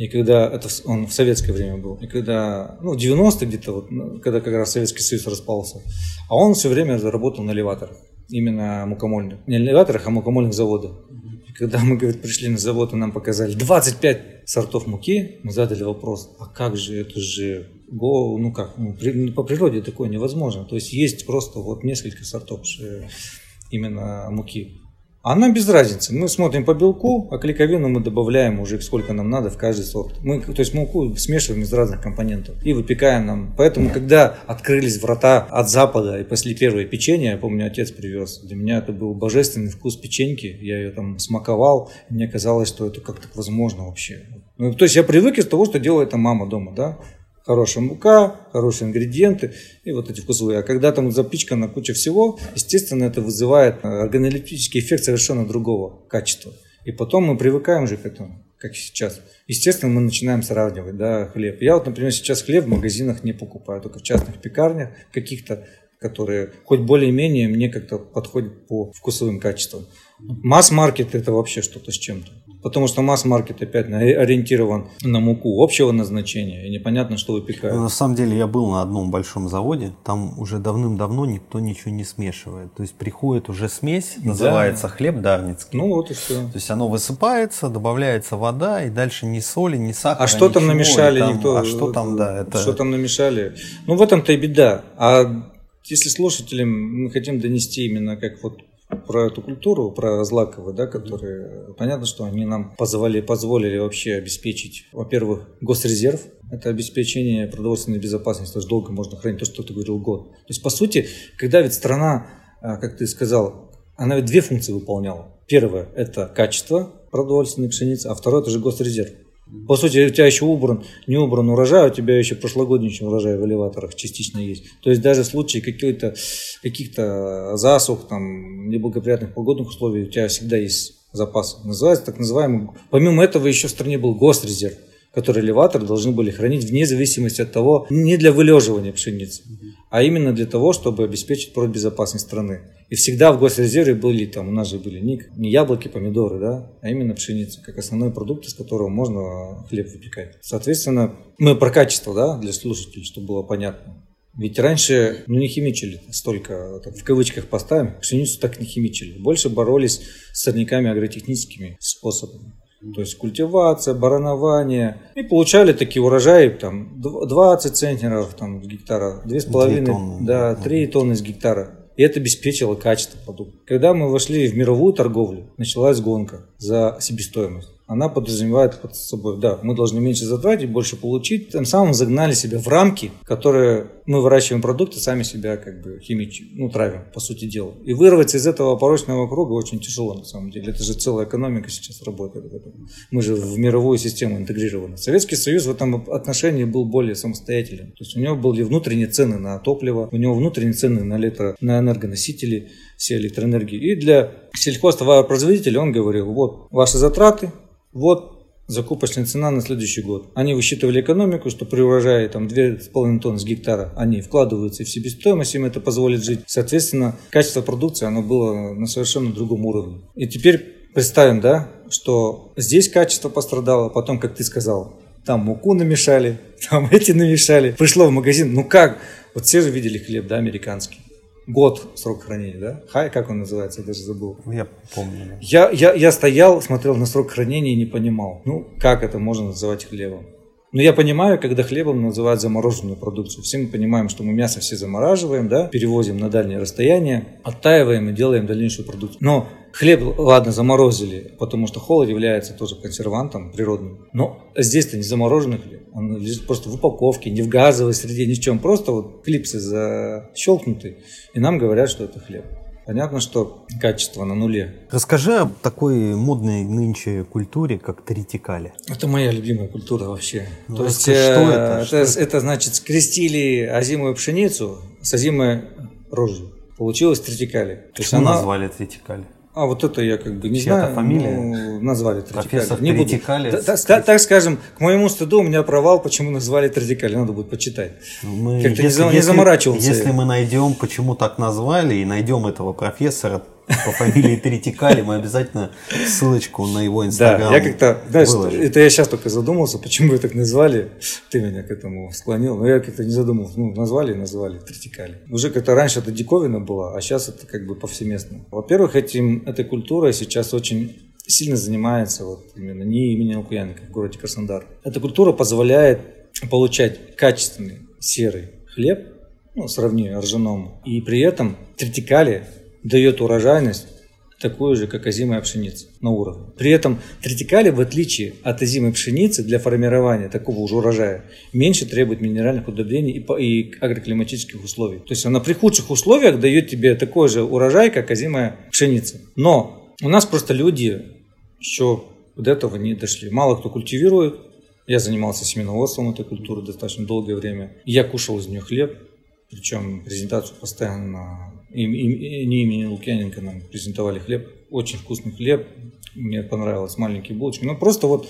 И когда это он в советское время был, и когда, ну, в 90-е где-то, вот, ну, когда как раз Советский Союз распался, а он все время работал на элеваторах, именно мукомольных. Не на элеваторах, а мукомольных заводах. И когда мы, говорит, пришли на завод, и нам показали 25 сортов муки, мы задали вопрос, а как же, это же, го, ну как, ну, при- ну, по природе такое невозможно. То есть есть просто вот несколько сортов именно муки. А нам без разницы. Мы смотрим по белку, а клейковину мы добавляем уже сколько нам надо в каждый сорт. Мы, то есть муку смешиваем из разных компонентов и выпекаем нам. Поэтому, когда открылись врата от запада и после первое печенье, я помню, отец привез, для меня это был божественный вкус печеньки. Я ее там смаковал, и мне казалось, что это как так возможно вообще. Ну, то есть я привык из того, что делает мама дома, да? Хорошая мука, хорошие ингредиенты и вот эти вкусовые. А когда там запичкана куча всего, естественно, это вызывает э, органолептический эффект совершенно другого качества. И потом мы привыкаем же к этому, как сейчас. Естественно, мы начинаем сравнивать да, хлеб. Я вот, например, сейчас хлеб в магазинах не покупаю, только в частных пекарнях каких-то, которые хоть более-менее мне как-то подходят по вкусовым качествам. Масс-маркет это вообще что-то с чем-то. Потому что масс-маркет опять ориентирован на муку общего назначения, и непонятно, что выпекают. На самом деле я был на одном большом заводе, там уже давным-давно никто ничего не смешивает. То есть приходит уже смесь, называется хлеб дарницкий. Ну вот и все. То есть оно высыпается, добавляется вода, и дальше ни соли, ни сахара, А что там ничего, намешали, и там- никто. А что там, да, это... Что там намешали? Ну в этом-то и беда. А если слушателям мы хотим донести именно как вот про эту культуру, про злаковые, да, которые, понятно, что они нам позволили, позволили вообще обеспечить, во-первых, госрезерв, Это обеспечение продовольственной безопасности, то есть долго можно хранить, то, что ты говорил, год. То есть, по сути, когда ведь страна, а, как ты сказал, она ведь две функции выполняла. Первое – это качество продовольственной пшеницы, а второе – это же госрезерв. По сути, у тебя еще убран, не убран урожай, у тебя еще прошлогодний урожай в элеваторах частично есть. То есть даже в случае каких-то каких-то засух, там, неблагоприятных погодных условий, у тебя всегда есть запас. Называется так называемый. Помимо этого еще в стране был госрезерв которые элеваторы должны были хранить вне зависимости от того, не для вылеживания пшеницы, а именно для того, чтобы обеспечить продбезопасность страны. И всегда в госрезерве были там, у нас же были не, не яблоки, помидоры, да, а именно пшеница, как основной продукт, из которого можно хлеб выпекать. Соответственно, мы про качество, да, для слушателей, чтобы было понятно. Ведь раньше ну, не химичили столько, так, в кавычках поставим, пшеницу так не химичили. Больше боролись с сорняками агротехническими способами то есть культивация, баранование. И получали такие урожаи, там, 20 центнеров там, с гектара, 2,5, тонны. да, 3 тонны с гектара. И это обеспечило качество продукта. Когда мы вошли в мировую торговлю, началась гонка за себестоимость она подразумевает под собой, да, мы должны меньше затратить, больше получить, тем самым загнали себя в рамки, которые мы выращиваем продукты, сами себя как бы химичим, ну, травим, по сути дела. И вырваться из этого порочного круга очень тяжело, на самом деле. Это же целая экономика сейчас работает. Мы же в мировую систему интегрированы. Советский Союз в этом отношении был более самостоятельным. То есть у него были внутренние цены на топливо, у него внутренние цены на, электро, на энергоносители, все электроэнергии. И для сельхозтоваропроизводителя он говорил, вот ваши затраты, вот закупочная цена на следующий год. Они высчитывали экономику, что при урожае там 2,5 тонны с гектара они вкладываются в себестоимость, им это позволит жить. Соответственно, качество продукции оно было на совершенно другом уровне. И теперь представим, да, что здесь качество пострадало, потом, как ты сказал, там муку намешали, там эти намешали. Пришло в магазин, ну как? Вот все же видели хлеб, да, американский год срок хранения, да? Хай, как он называется, я даже забыл. Я помню. Я, я, я стоял, смотрел на срок хранения и не понимал, ну, как это можно называть хлебом. Но я понимаю, когда хлебом называют замороженную продукцию. Все мы понимаем, что мы мясо все замораживаем, да, перевозим на дальние расстояния, оттаиваем и делаем дальнейшую продукцию. Но хлеб, ладно, заморозили, потому что холод является тоже консервантом природным. Но здесь-то не замороженный хлеб. Он лежит просто в упаковке, не в газовой среде, ни в чем. Просто вот клипсы защелкнуты, и нам говорят, что это хлеб. Понятно, что качество на нуле. Расскажи о такой модной нынче культуре, как тритикали. Это моя любимая культура вообще. Ну, То есть, что это? Это, что это? это значит, скрестили озимую пшеницу с озимой рожью. Получилось тритикали. Почему она... назвали тритикали? А вот это я как бы не Чья знаю. фамилия? Ну, назвали Профессор не буду. Так, так, так скажем, к моему стыду у меня провал, почему назвали Тридикали. Надо будет почитать. Мы, Как-то если, не, не заморачивался. Если мы найдем, почему так назвали, и найдем этого профессора, по фамилии Третикали, мы обязательно ссылочку на его инстаграм Да, я как-то, знаешь, это я сейчас только задумался, почему вы так назвали, ты меня к этому склонил, но я как-то не задумался, ну, назвали и назвали Третикали. Уже как-то раньше это диковина была, а сейчас это как бы повсеместно. Во-первых, этим, этой культурой сейчас очень сильно занимается вот именно не имени Лукьяненко в городе Краснодар. Эта культура позволяет получать качественный серый хлеб, ну, сравнив ржаному, и при этом третикали дает урожайность такую же, как озимая пшеница на уровне. При этом третикали, в отличие от озимой пшеницы, для формирования такого уже урожая, меньше требует минеральных удобрений и агроклиматических условий. То есть она при худших условиях дает тебе такой же урожай, как озимая пшеница. Но у нас просто люди еще до этого не дошли. Мало кто культивирует. Я занимался семеноводством этой культуры достаточно долгое время. Я кушал из нее хлеб, причем презентацию постоянно им, им, не имени Лукьяненко нам презентовали хлеб. Очень вкусный хлеб. Мне понравилось маленькие булочки. Но просто вот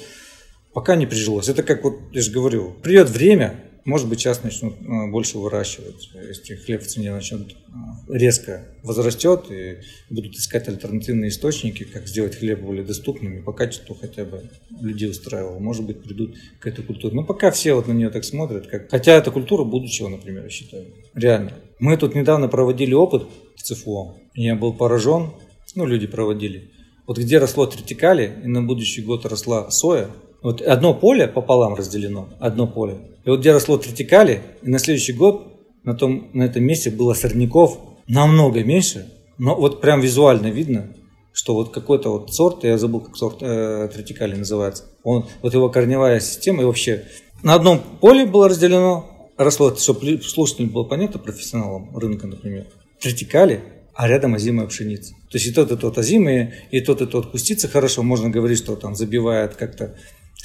пока не прижилось. Это как вот, я же говорю, придет время, может быть, сейчас начнут а, больше выращивать. Если хлеб в цене начнет а, резко возрастет и будут искать альтернативные источники, как сделать хлеб более доступным и по качеству хотя бы людей устраивал. Может быть, придут к этой культуре. Но пока все вот на нее так смотрят, как... хотя это культура будущего, например, я считаю. Реально. Мы тут недавно проводили опыт в ЦФО. Я был поражен, ну, люди проводили. Вот где росло тритикали, и на будущий год росла соя, вот одно поле пополам разделено, одно поле. И вот где росло тритикали, и на следующий год на, том, на этом месте было сорняков намного меньше, но вот прям визуально видно, что вот какой-то вот сорт, я забыл, как сорт э, тритикали называется, он, вот его корневая система и вообще на одном поле было разделено, росло, чтобы слушателям было понятно, профессионалам рынка, например, третикали, а рядом озимая пшеница. То есть и тот, и тот озимые, и тот, и тот кустица хорошо. Можно говорить, что там забивает как-то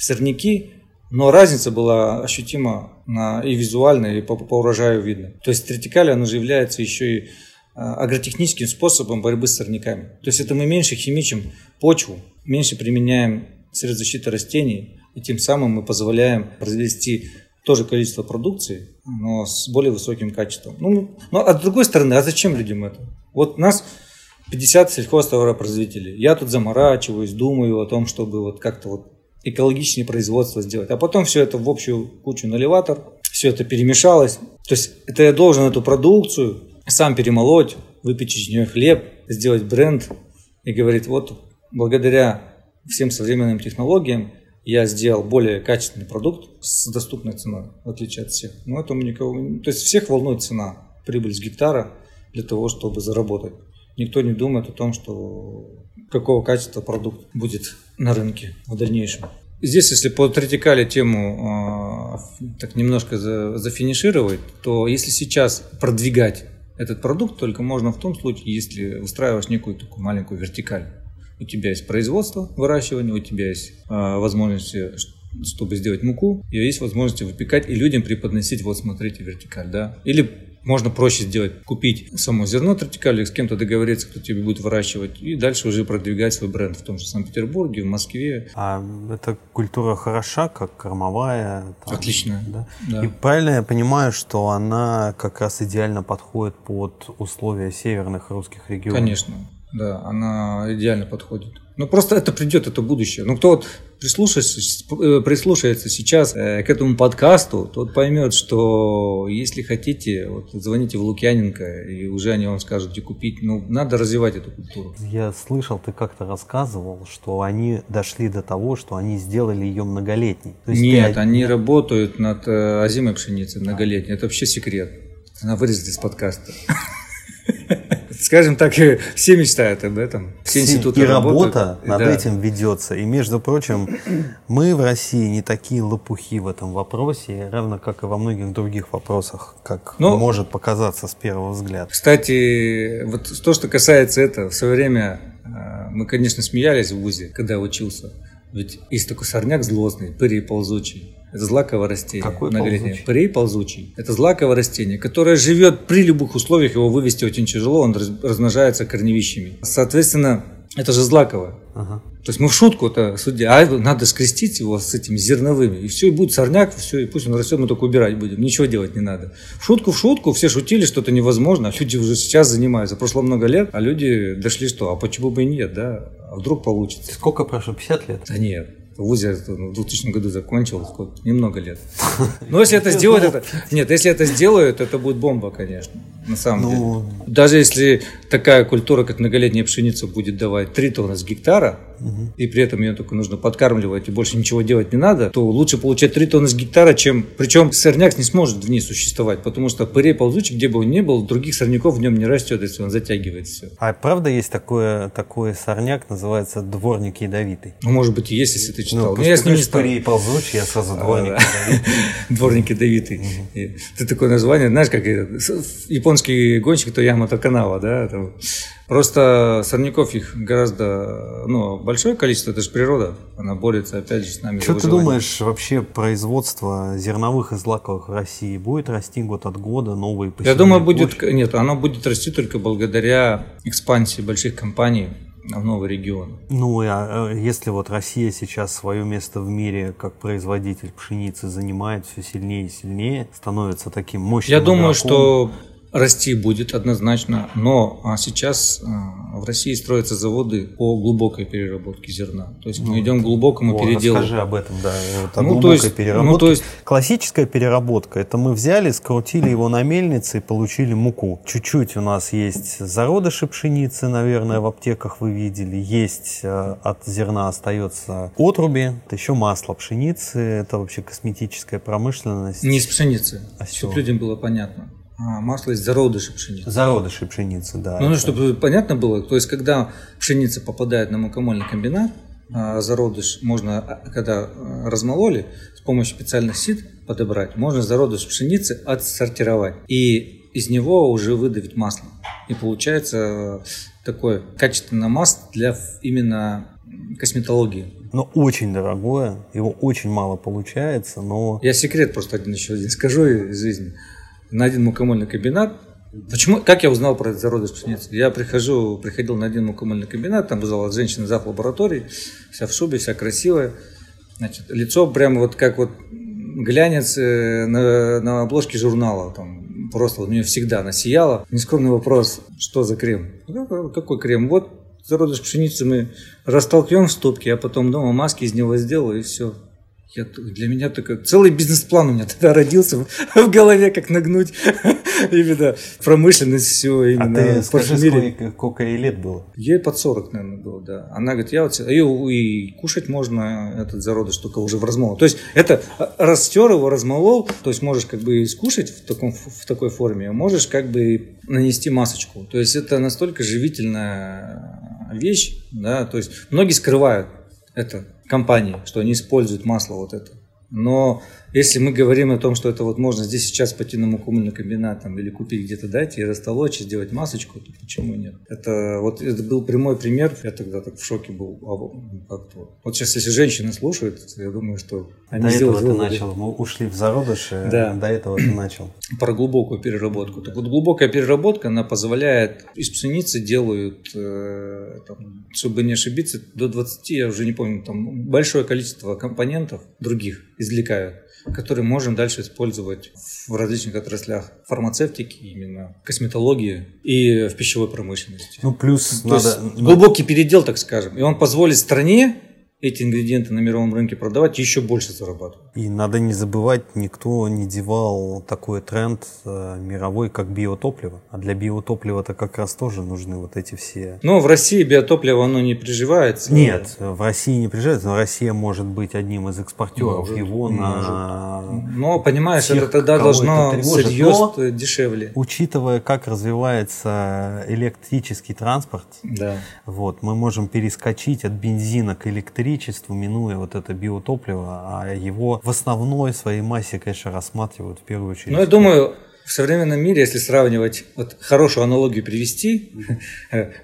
сорняки, но разница была ощутима на, и визуально, и по, по урожаю видно. То есть третикали, оно же является еще и а, агротехническим способом борьбы с сорняками. То есть это мы меньше химичим почву, меньше применяем средств защиты растений, и тем самым мы позволяем произвести то же количество продукции, но с более высоким качеством. Ну, ну а с другой стороны, а зачем людям это? Вот нас 50 сельхозтоваропроизводителей. Я тут заморачиваюсь, думаю о том, чтобы вот как-то вот экологичнее производство сделать. А потом все это в общую кучу на элеватор, все это перемешалось. То есть это я должен эту продукцию сам перемолоть, выпечь из нее хлеб, сделать бренд и говорит, вот благодаря всем современным технологиям я сделал более качественный продукт с доступной ценой, в отличие от всех. Но это никого... То есть всех волнует цена, прибыль с гектара для того, чтобы заработать. Никто не думает о том, что какого качества продукт будет на рынке в дальнейшем. Здесь, если по третикале тему э, так немножко за, зафинишировать, то если сейчас продвигать этот продукт только можно в том случае, если выстраиваешь некую такую маленькую вертикаль. У тебя есть производство выращивания, у тебя есть э, возможности, чтобы сделать муку, и есть возможности выпекать и людям преподносить, вот смотрите, вертикаль, да. Или можно проще сделать, купить само зерно тортикали, с кем-то договориться, кто тебе будет выращивать, и дальше уже продвигать свой бренд в том же Санкт-Петербурге, в Москве. А эта культура хороша, как кормовая? Там, Отлично. Да? Да. И правильно я понимаю, что она как раз идеально подходит под условия северных русских регионов? Конечно, да, она идеально подходит. Ну, просто это придет, это будущее. Ну, кто вот прислушается, э, прислушается сейчас э, к этому подкасту, тот поймет, что если хотите, вот звоните в Лукьяненко, и уже они вам скажут, где купить. Ну, надо развивать эту культуру. Я слышал, ты как-то рассказывал, что они дошли до того, что они сделали ее многолетней. Нет, ты... они работают над э, озимой пшеницей многолетней. Это вообще секрет. Она вырезана из подкаста. Скажем так, все мечтают об этом. Все институты И работают. работа над да. этим ведется. И, между прочим, мы в России не такие лопухи в этом вопросе, равно как и во многих других вопросах, как ну, может показаться с первого взгляда. Кстати, вот то, что касается этого, в свое время а, мы, конечно, смеялись в ВУЗе, когда учился. Ведь есть такой сорняк злостный, пырий ползучий. Это злаковое растение. Какой ползучий? Прей ползучий. Это злаковое растение, которое живет при любых условиях, его вывести очень тяжело, он размножается корневищами. Соответственно, это же злаковое. Ага. То есть мы в шутку-то судя, а надо скрестить его с этими зерновыми, и все, и будет сорняк, все, и пусть он растет, мы только убирать будем, ничего делать не надо. В шутку в шутку, все шутили, что это невозможно, а люди уже сейчас занимаются. Прошло много лет, а люди дошли что, а почему бы и нет, да? А вдруг получится? Сколько прошло, 50 лет? Да нет, в ВУЗе в 2000 году закончил, сколько, немного лет. Но если это сделают, это... Нет, если это сделают, это будет бомба, конечно, на самом ну... деле. Даже если такая культура, как многолетняя пшеница, будет давать 3 тонны с гектара, угу. и при этом ее только нужно подкармливать и больше ничего делать не надо, то лучше получать 3 тонны с гектара, чем... Причем сорняк не сможет в ней существовать, потому что пырей ползучий, где бы он ни был, других сорняков в нем не растет, если он затягивает все. А правда есть такое, такой сорняк, называется дворник ядовитый? Ну, может быть, и есть, если ты читал. Ну, Но я с ним не стал. Пырей ползучий, я сразу а, дворник ядовитый. Дворник ядовитый. Ты такое название, знаешь, как японский гонщик, то Яма Канава, да? Просто сорняков их гораздо, ну, большое количество, это же природа, она борется опять же с нами. Что ты думаешь, вообще производство зерновых и злаковых в России будет расти год от года, новые Я думаю, будет, нет, оно будет расти только благодаря экспансии больших компаний в новый регион. Ну, а если вот Россия сейчас свое место в мире как производитель пшеницы занимает все сильнее и сильнее, становится таким мощным Я думаю, игроком. что расти будет однозначно, но а сейчас а, в России строятся заводы по глубокой переработке зерна. То есть мы ну, идем к глубокому о, переделу. Расскажи об этом, да. Вот о ну, глубокой есть, переработке. Ну, то есть... Классическая переработка – это мы взяли, скрутили его на мельнице и получили муку. Чуть-чуть у нас есть зародыши пшеницы, наверное, в аптеках вы видели. Есть э, от зерна остается отруби, это еще масло пшеницы, это вообще косметическая промышленность. Не из пшеницы, а чтобы людям было понятно. А, масло из зародышей пшеницы. Зародышей пшеницы, да. Ну, ну, чтобы понятно было, то есть, когда пшеница попадает на мукомольный комбинат, а, зародыш можно, а, когда а, размололи, с помощью специальных сит подобрать, можно зародыш пшеницы отсортировать и из него уже выдавить масло. И получается такое качественное масло для именно косметологии. Но очень дорогое, его очень мало получается, но... Я секрет просто один еще один скажу из жизни. На один мукомольный комбинат Почему, как я узнал про зародыш пшеницы? Я прихожу, приходил на один мукомольный комбинат, там вызвала женщина зав. лаборатории, вся в шубе, вся красивая. Значит, лицо прямо вот как вот глянец э, на, на обложке журнала. Там, просто у нее всегда она сияла. Нескромный вопрос, что за крем? Какой крем? Вот зародыш пшеницы мы растолкнем в ступке, а потом дома маски из него сделаю и все. Я, для меня такой целый бизнес-план у меня тогда родился в, в голове, как нагнуть именно промышленность все а именно. А ты скажи, сколько, сколько ей лет было? Ей под 40, наверное, было, да. Она говорит, я вот ее и кушать можно этот зародыш только уже в размол. То есть это растер его, размолол, то есть можешь как бы скушать в, таком, в такой форме, а можешь как бы нанести масочку. То есть это настолько живительная вещь, да, то есть многие скрывают это компании, что они используют масло вот это. Но если мы говорим о том, что это вот можно здесь сейчас пойти на мукомольный комбинат там, или купить где-то, дать и растолочь, и сделать масочку, то почему нет? Это вот это был прямой пример, я тогда так в шоке был. А, как-то. Вот сейчас, если женщины слушают, я думаю, что они До этого ты начал, мы ушли в зародыши, да. до этого ты начал. Про глубокую переработку. Так вот, глубокая переработка, она позволяет, из пшеницы делают, э, там, чтобы не ошибиться, до 20, я уже не помню, там большое количество компонентов других извлекают которые можем дальше использовать в различных отраслях фармацевтики, именно косметологии и в пищевой промышленности. Ну, плюс То надо... глубокий передел, так скажем. И он позволит стране эти ингредиенты на мировом рынке продавать, еще больше зарабатывать. И надо не забывать, никто не девал такой тренд э, мировой, как биотопливо. А для биотоплива-то как раз тоже нужны вот эти все... Но в России биотопливо, оно не приживается. Нет, в России не приживается, но Россия может быть одним из экспортеров может, его может. на... Но, понимаешь, тех, это тогда должно сырье но, дешевле. Учитывая, как развивается электрический транспорт, да. вот, мы можем перескочить от бензина к электричеству, минуя вот это биотопливо, а его в основной своей массе, конечно, рассматривают в первую очередь. Ну, я думаю, в современном мире, если сравнивать, вот хорошую аналогию привести,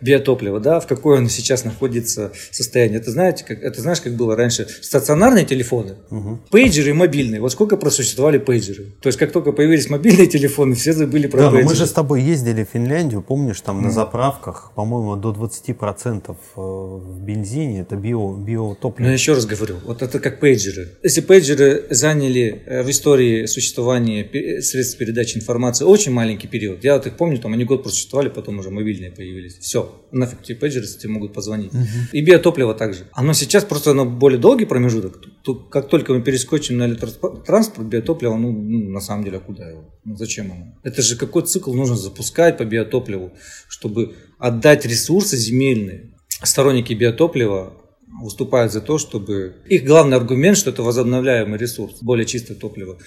биотопливо, да, в какое оно сейчас находится состояние. Это, знаете, как, это знаешь, как было раньше? Стационарные телефоны, угу. пейджеры мобильные. Вот сколько просуществовали пейджеры. То есть, как только появились мобильные телефоны, все забыли про да, пейджеры. мы же с тобой ездили в Финляндию, помнишь, там мм. на заправках, по-моему, до 20% э, в бензине это био, биотопливо. Но я еще раз говорю, вот это как пейджеры. Если пейджеры заняли э, в истории существования средств передачи информации информации очень маленький период. Я вот их помню, там они год просуществовали, потом уже мобильные появились. Все, нафиг тебе пейджеры, тебе могут позвонить. Угу. И биотопливо также. Оно сейчас просто оно более долгий промежуток. Тут, как только мы перескочим на электротранспорт, биотопливо, ну, ну на самом деле, а куда его? Ну, зачем оно? Это же какой цикл нужно запускать по биотопливу, чтобы отдать ресурсы земельные. Сторонники биотоплива выступают за то, чтобы... Их главный аргумент, что это возобновляемый ресурс, более чистое топливо.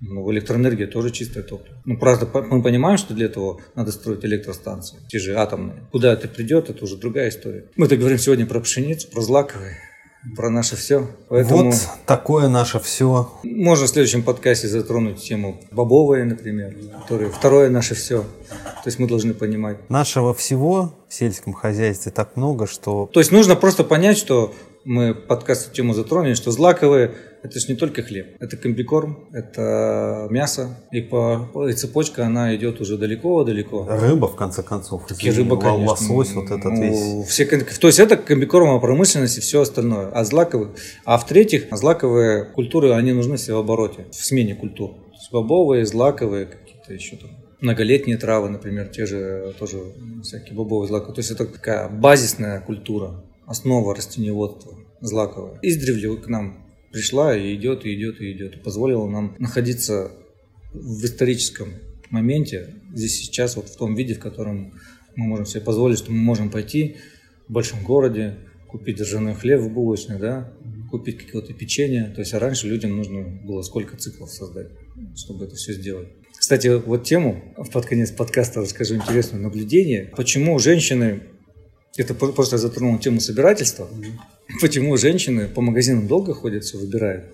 Ну, электроэнергия тоже чистое топливо. Ну, правда, мы понимаем, что для этого надо строить электростанции, те же атомные. Куда это придет, это уже другая история. Мы-то говорим сегодня про пшеницу, про злаковые про наше все. Поэтому вот такое наше все. Можно в следующем подкасте затронуть тему бобовые, например, которые второе наше все. То есть мы должны понимать. Нашего всего в сельском хозяйстве так много, что... То есть нужно просто понять, что мы подкаст тему затронули, что злаковые – это же не только хлеб, это комбикорм, это мясо, и по и цепочка она идет уже далеко-далеко. Рыба, в конце концов, и рыба, конечно. лосось, вот этот ну, весь. Все, то есть это комбикормовая промышленность и все остальное. А злаковые, а в-третьих, злаковые культуры, они нужны все в обороте, в смене культур. бобовые, злаковые, какие-то еще там многолетние травы, например, те же тоже всякие бобовые злаковые. То есть это такая базисная культура основа растениеводства злаковая. Издревле к нам пришла и идет, и идет, и идет. И позволила нам находиться в историческом моменте, здесь сейчас, вот в том виде, в котором мы можем себе позволить, что мы можем пойти в большом городе, купить ржаной хлеб в булочной, да, купить какое-то печенье. То есть а раньше людям нужно было сколько циклов создать, чтобы это все сделать. Кстати, вот тему под конец подкаста расскажу интересное наблюдение. Почему женщины Это просто я затронул тему собирательства. Почему женщины по магазинам долго ходят, все выбирают?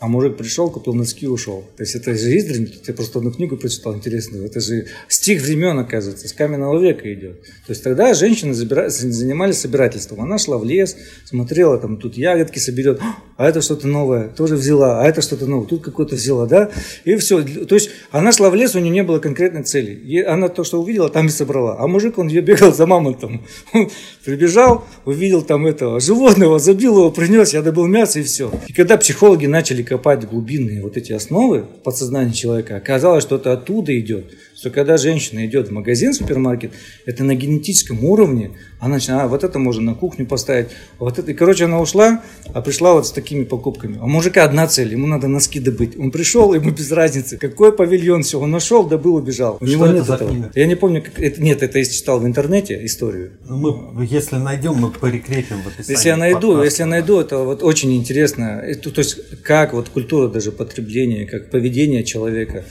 А мужик пришел, купил носки и ушел. То есть это же издрень, ты просто одну книгу прочитал интересную. Это же стих времен, оказывается, с каменного века идет. То есть тогда женщины забира... занимались собирательством. Она шла в лес, смотрела, там тут ягодки соберет, а это что-то новое, тоже взяла, а это что-то новое, тут какое-то взяла, да? И все. То есть она шла в лес, у нее не было конкретной цели. И она то, что увидела, там и собрала. А мужик, он ее бегал за мамонтом. Прибежал, увидел там этого животного, забил его, принес, я добыл мясо и все. И когда психологи начали копать глубинные вот эти основы подсознания человека, оказалось, что это оттуда идет что когда женщина идет в магазин, в супермаркет, это на генетическом уровне, она начинает, а, вот это можно на кухню поставить, вот это. И, короче, она ушла, а пришла вот с такими покупками. А мужика одна цель, ему надо носки добыть. Он пришел, ему без разницы, какой павильон, все, он нашел, добыл, убежал. У что него это нет этого. книга? Я не помню, как это, нет, это я читал в интернете историю. Ну, мы, если найдем, мы прикрепим в описании. Если я найду, подкаста. если я найду, это вот очень интересно. Это, то есть как вот культура даже потребления, как поведение человека.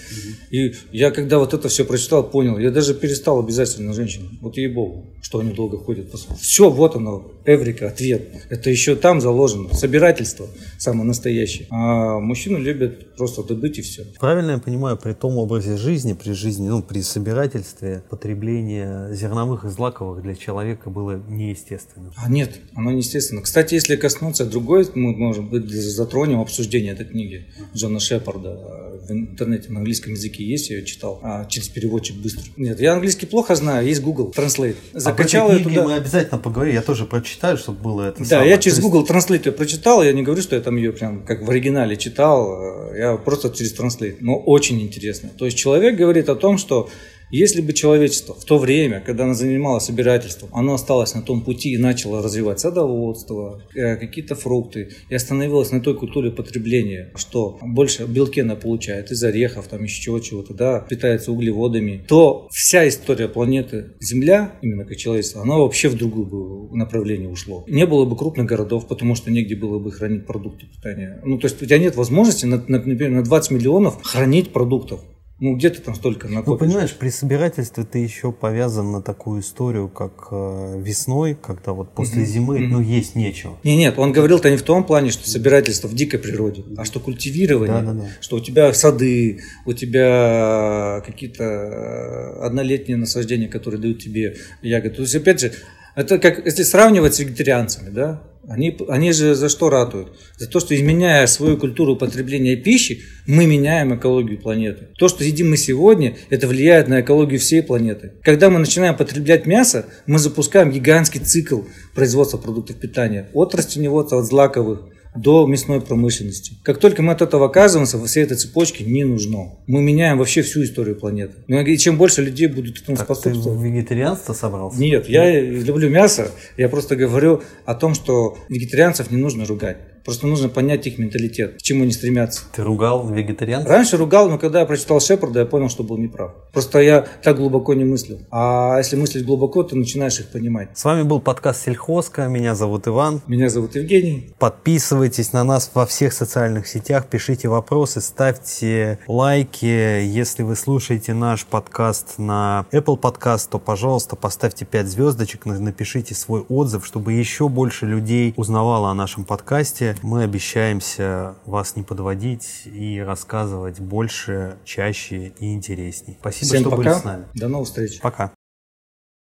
И я когда вот это все прочитал, понял, я даже перестал обязательно женщин. Вот ей-богу, что они долго ходят. Все, вот оно, Эврика, ответ. Это еще там заложено. Собирательство самое настоящее. А мужчины любят просто добыть и все. Правильно я понимаю, при том образе жизни, при жизни, ну, при собирательстве, потребление зерновых и злаковых для человека было неестественным. А нет, оно неестественно. Кстати, если коснуться другой, мы, может быть, затронем обсуждение этой книги Джона Шепарда. В интернете на английском языке есть, я ее читал, а через переводчик быстро. Нет, я английский плохо знаю, есть Google Translate. Закачал ее ее туда. мы обязательно поговорим, я тоже прочитаю, чтобы было это Да, самое. я через Google Translate ее прочитал, я не говорю, что я там ее прям как в оригинале читал, э, я просто через Translate, но очень интересно. То есть человек говорит о том, что если бы человечество в то время, когда оно занималось собирательством, оно осталось на том пути и начало развивать садоводство, э, какие-то фрукты, и остановилось на той культуре потребления, что больше белки она получает из орехов, там еще чего-то, да, питается углеводами, то вся история планеты Земля, именно как человечество, она вообще в другое бы направление ушло. Не было бы крупных городов, потому что негде было бы хранить продукты питания. Ну, то есть у тебя нет возможности, на- например, на 20 миллионов хранить продуктов. Ну, где ты там столько Ну, накопишь? понимаешь, при собирательстве ты еще повязан на такую историю, как э, весной, когда вот после Мгм. зимы, Мгм. ну, есть нечего. Не, нет, он говорил-то не в том плане, что собирательство в дикой природе, а что культивирование, Да-да-да. что у тебя сады, у тебя какие-то э, однолетние насаждения, которые дают тебе ягоды. То есть, опять же, это как если сравнивать с вегетарианцами, да, они, они же за что ратуют? За то, что изменяя свою культуру потребления пищи, мы меняем экологию планеты. То, что едим мы сегодня, это влияет на экологию всей планеты. Когда мы начинаем потреблять мясо, мы запускаем гигантский цикл производства продуктов питания. От растеневодства, от злаковых до мясной промышленности. Как только мы от этого оказываемся, во всей этой цепочке не нужно. Мы меняем вообще всю историю планеты. Ну, И чем больше людей будут этому Так ты способствовать. в вегетарианство собрался? Нет, я люблю мясо. Я просто говорю о том, что вегетарианцев не нужно ругать. Просто нужно понять их менталитет, к чему они стремятся. Ты ругал вегетарианцев? Раньше ругал, но когда я прочитал Шепарда, я понял, что был неправ. Просто я так глубоко не мыслил. А если мыслить глубоко, ты начинаешь их понимать. С вами был подкаст Сельхозка. Меня зовут Иван. Меня зовут Евгений. Подписывайтесь на нас во всех социальных сетях, пишите вопросы, ставьте лайки. Если вы слушаете наш подкаст на Apple Podcast, то, пожалуйста, поставьте 5 звездочек, на- напишите свой отзыв, чтобы еще больше людей узнавало о нашем подкасте. Мы обещаемся вас не подводить и рассказывать больше, чаще и интересней. Спасибо, Всем что пока. были с нами. До новых встреч. Пока.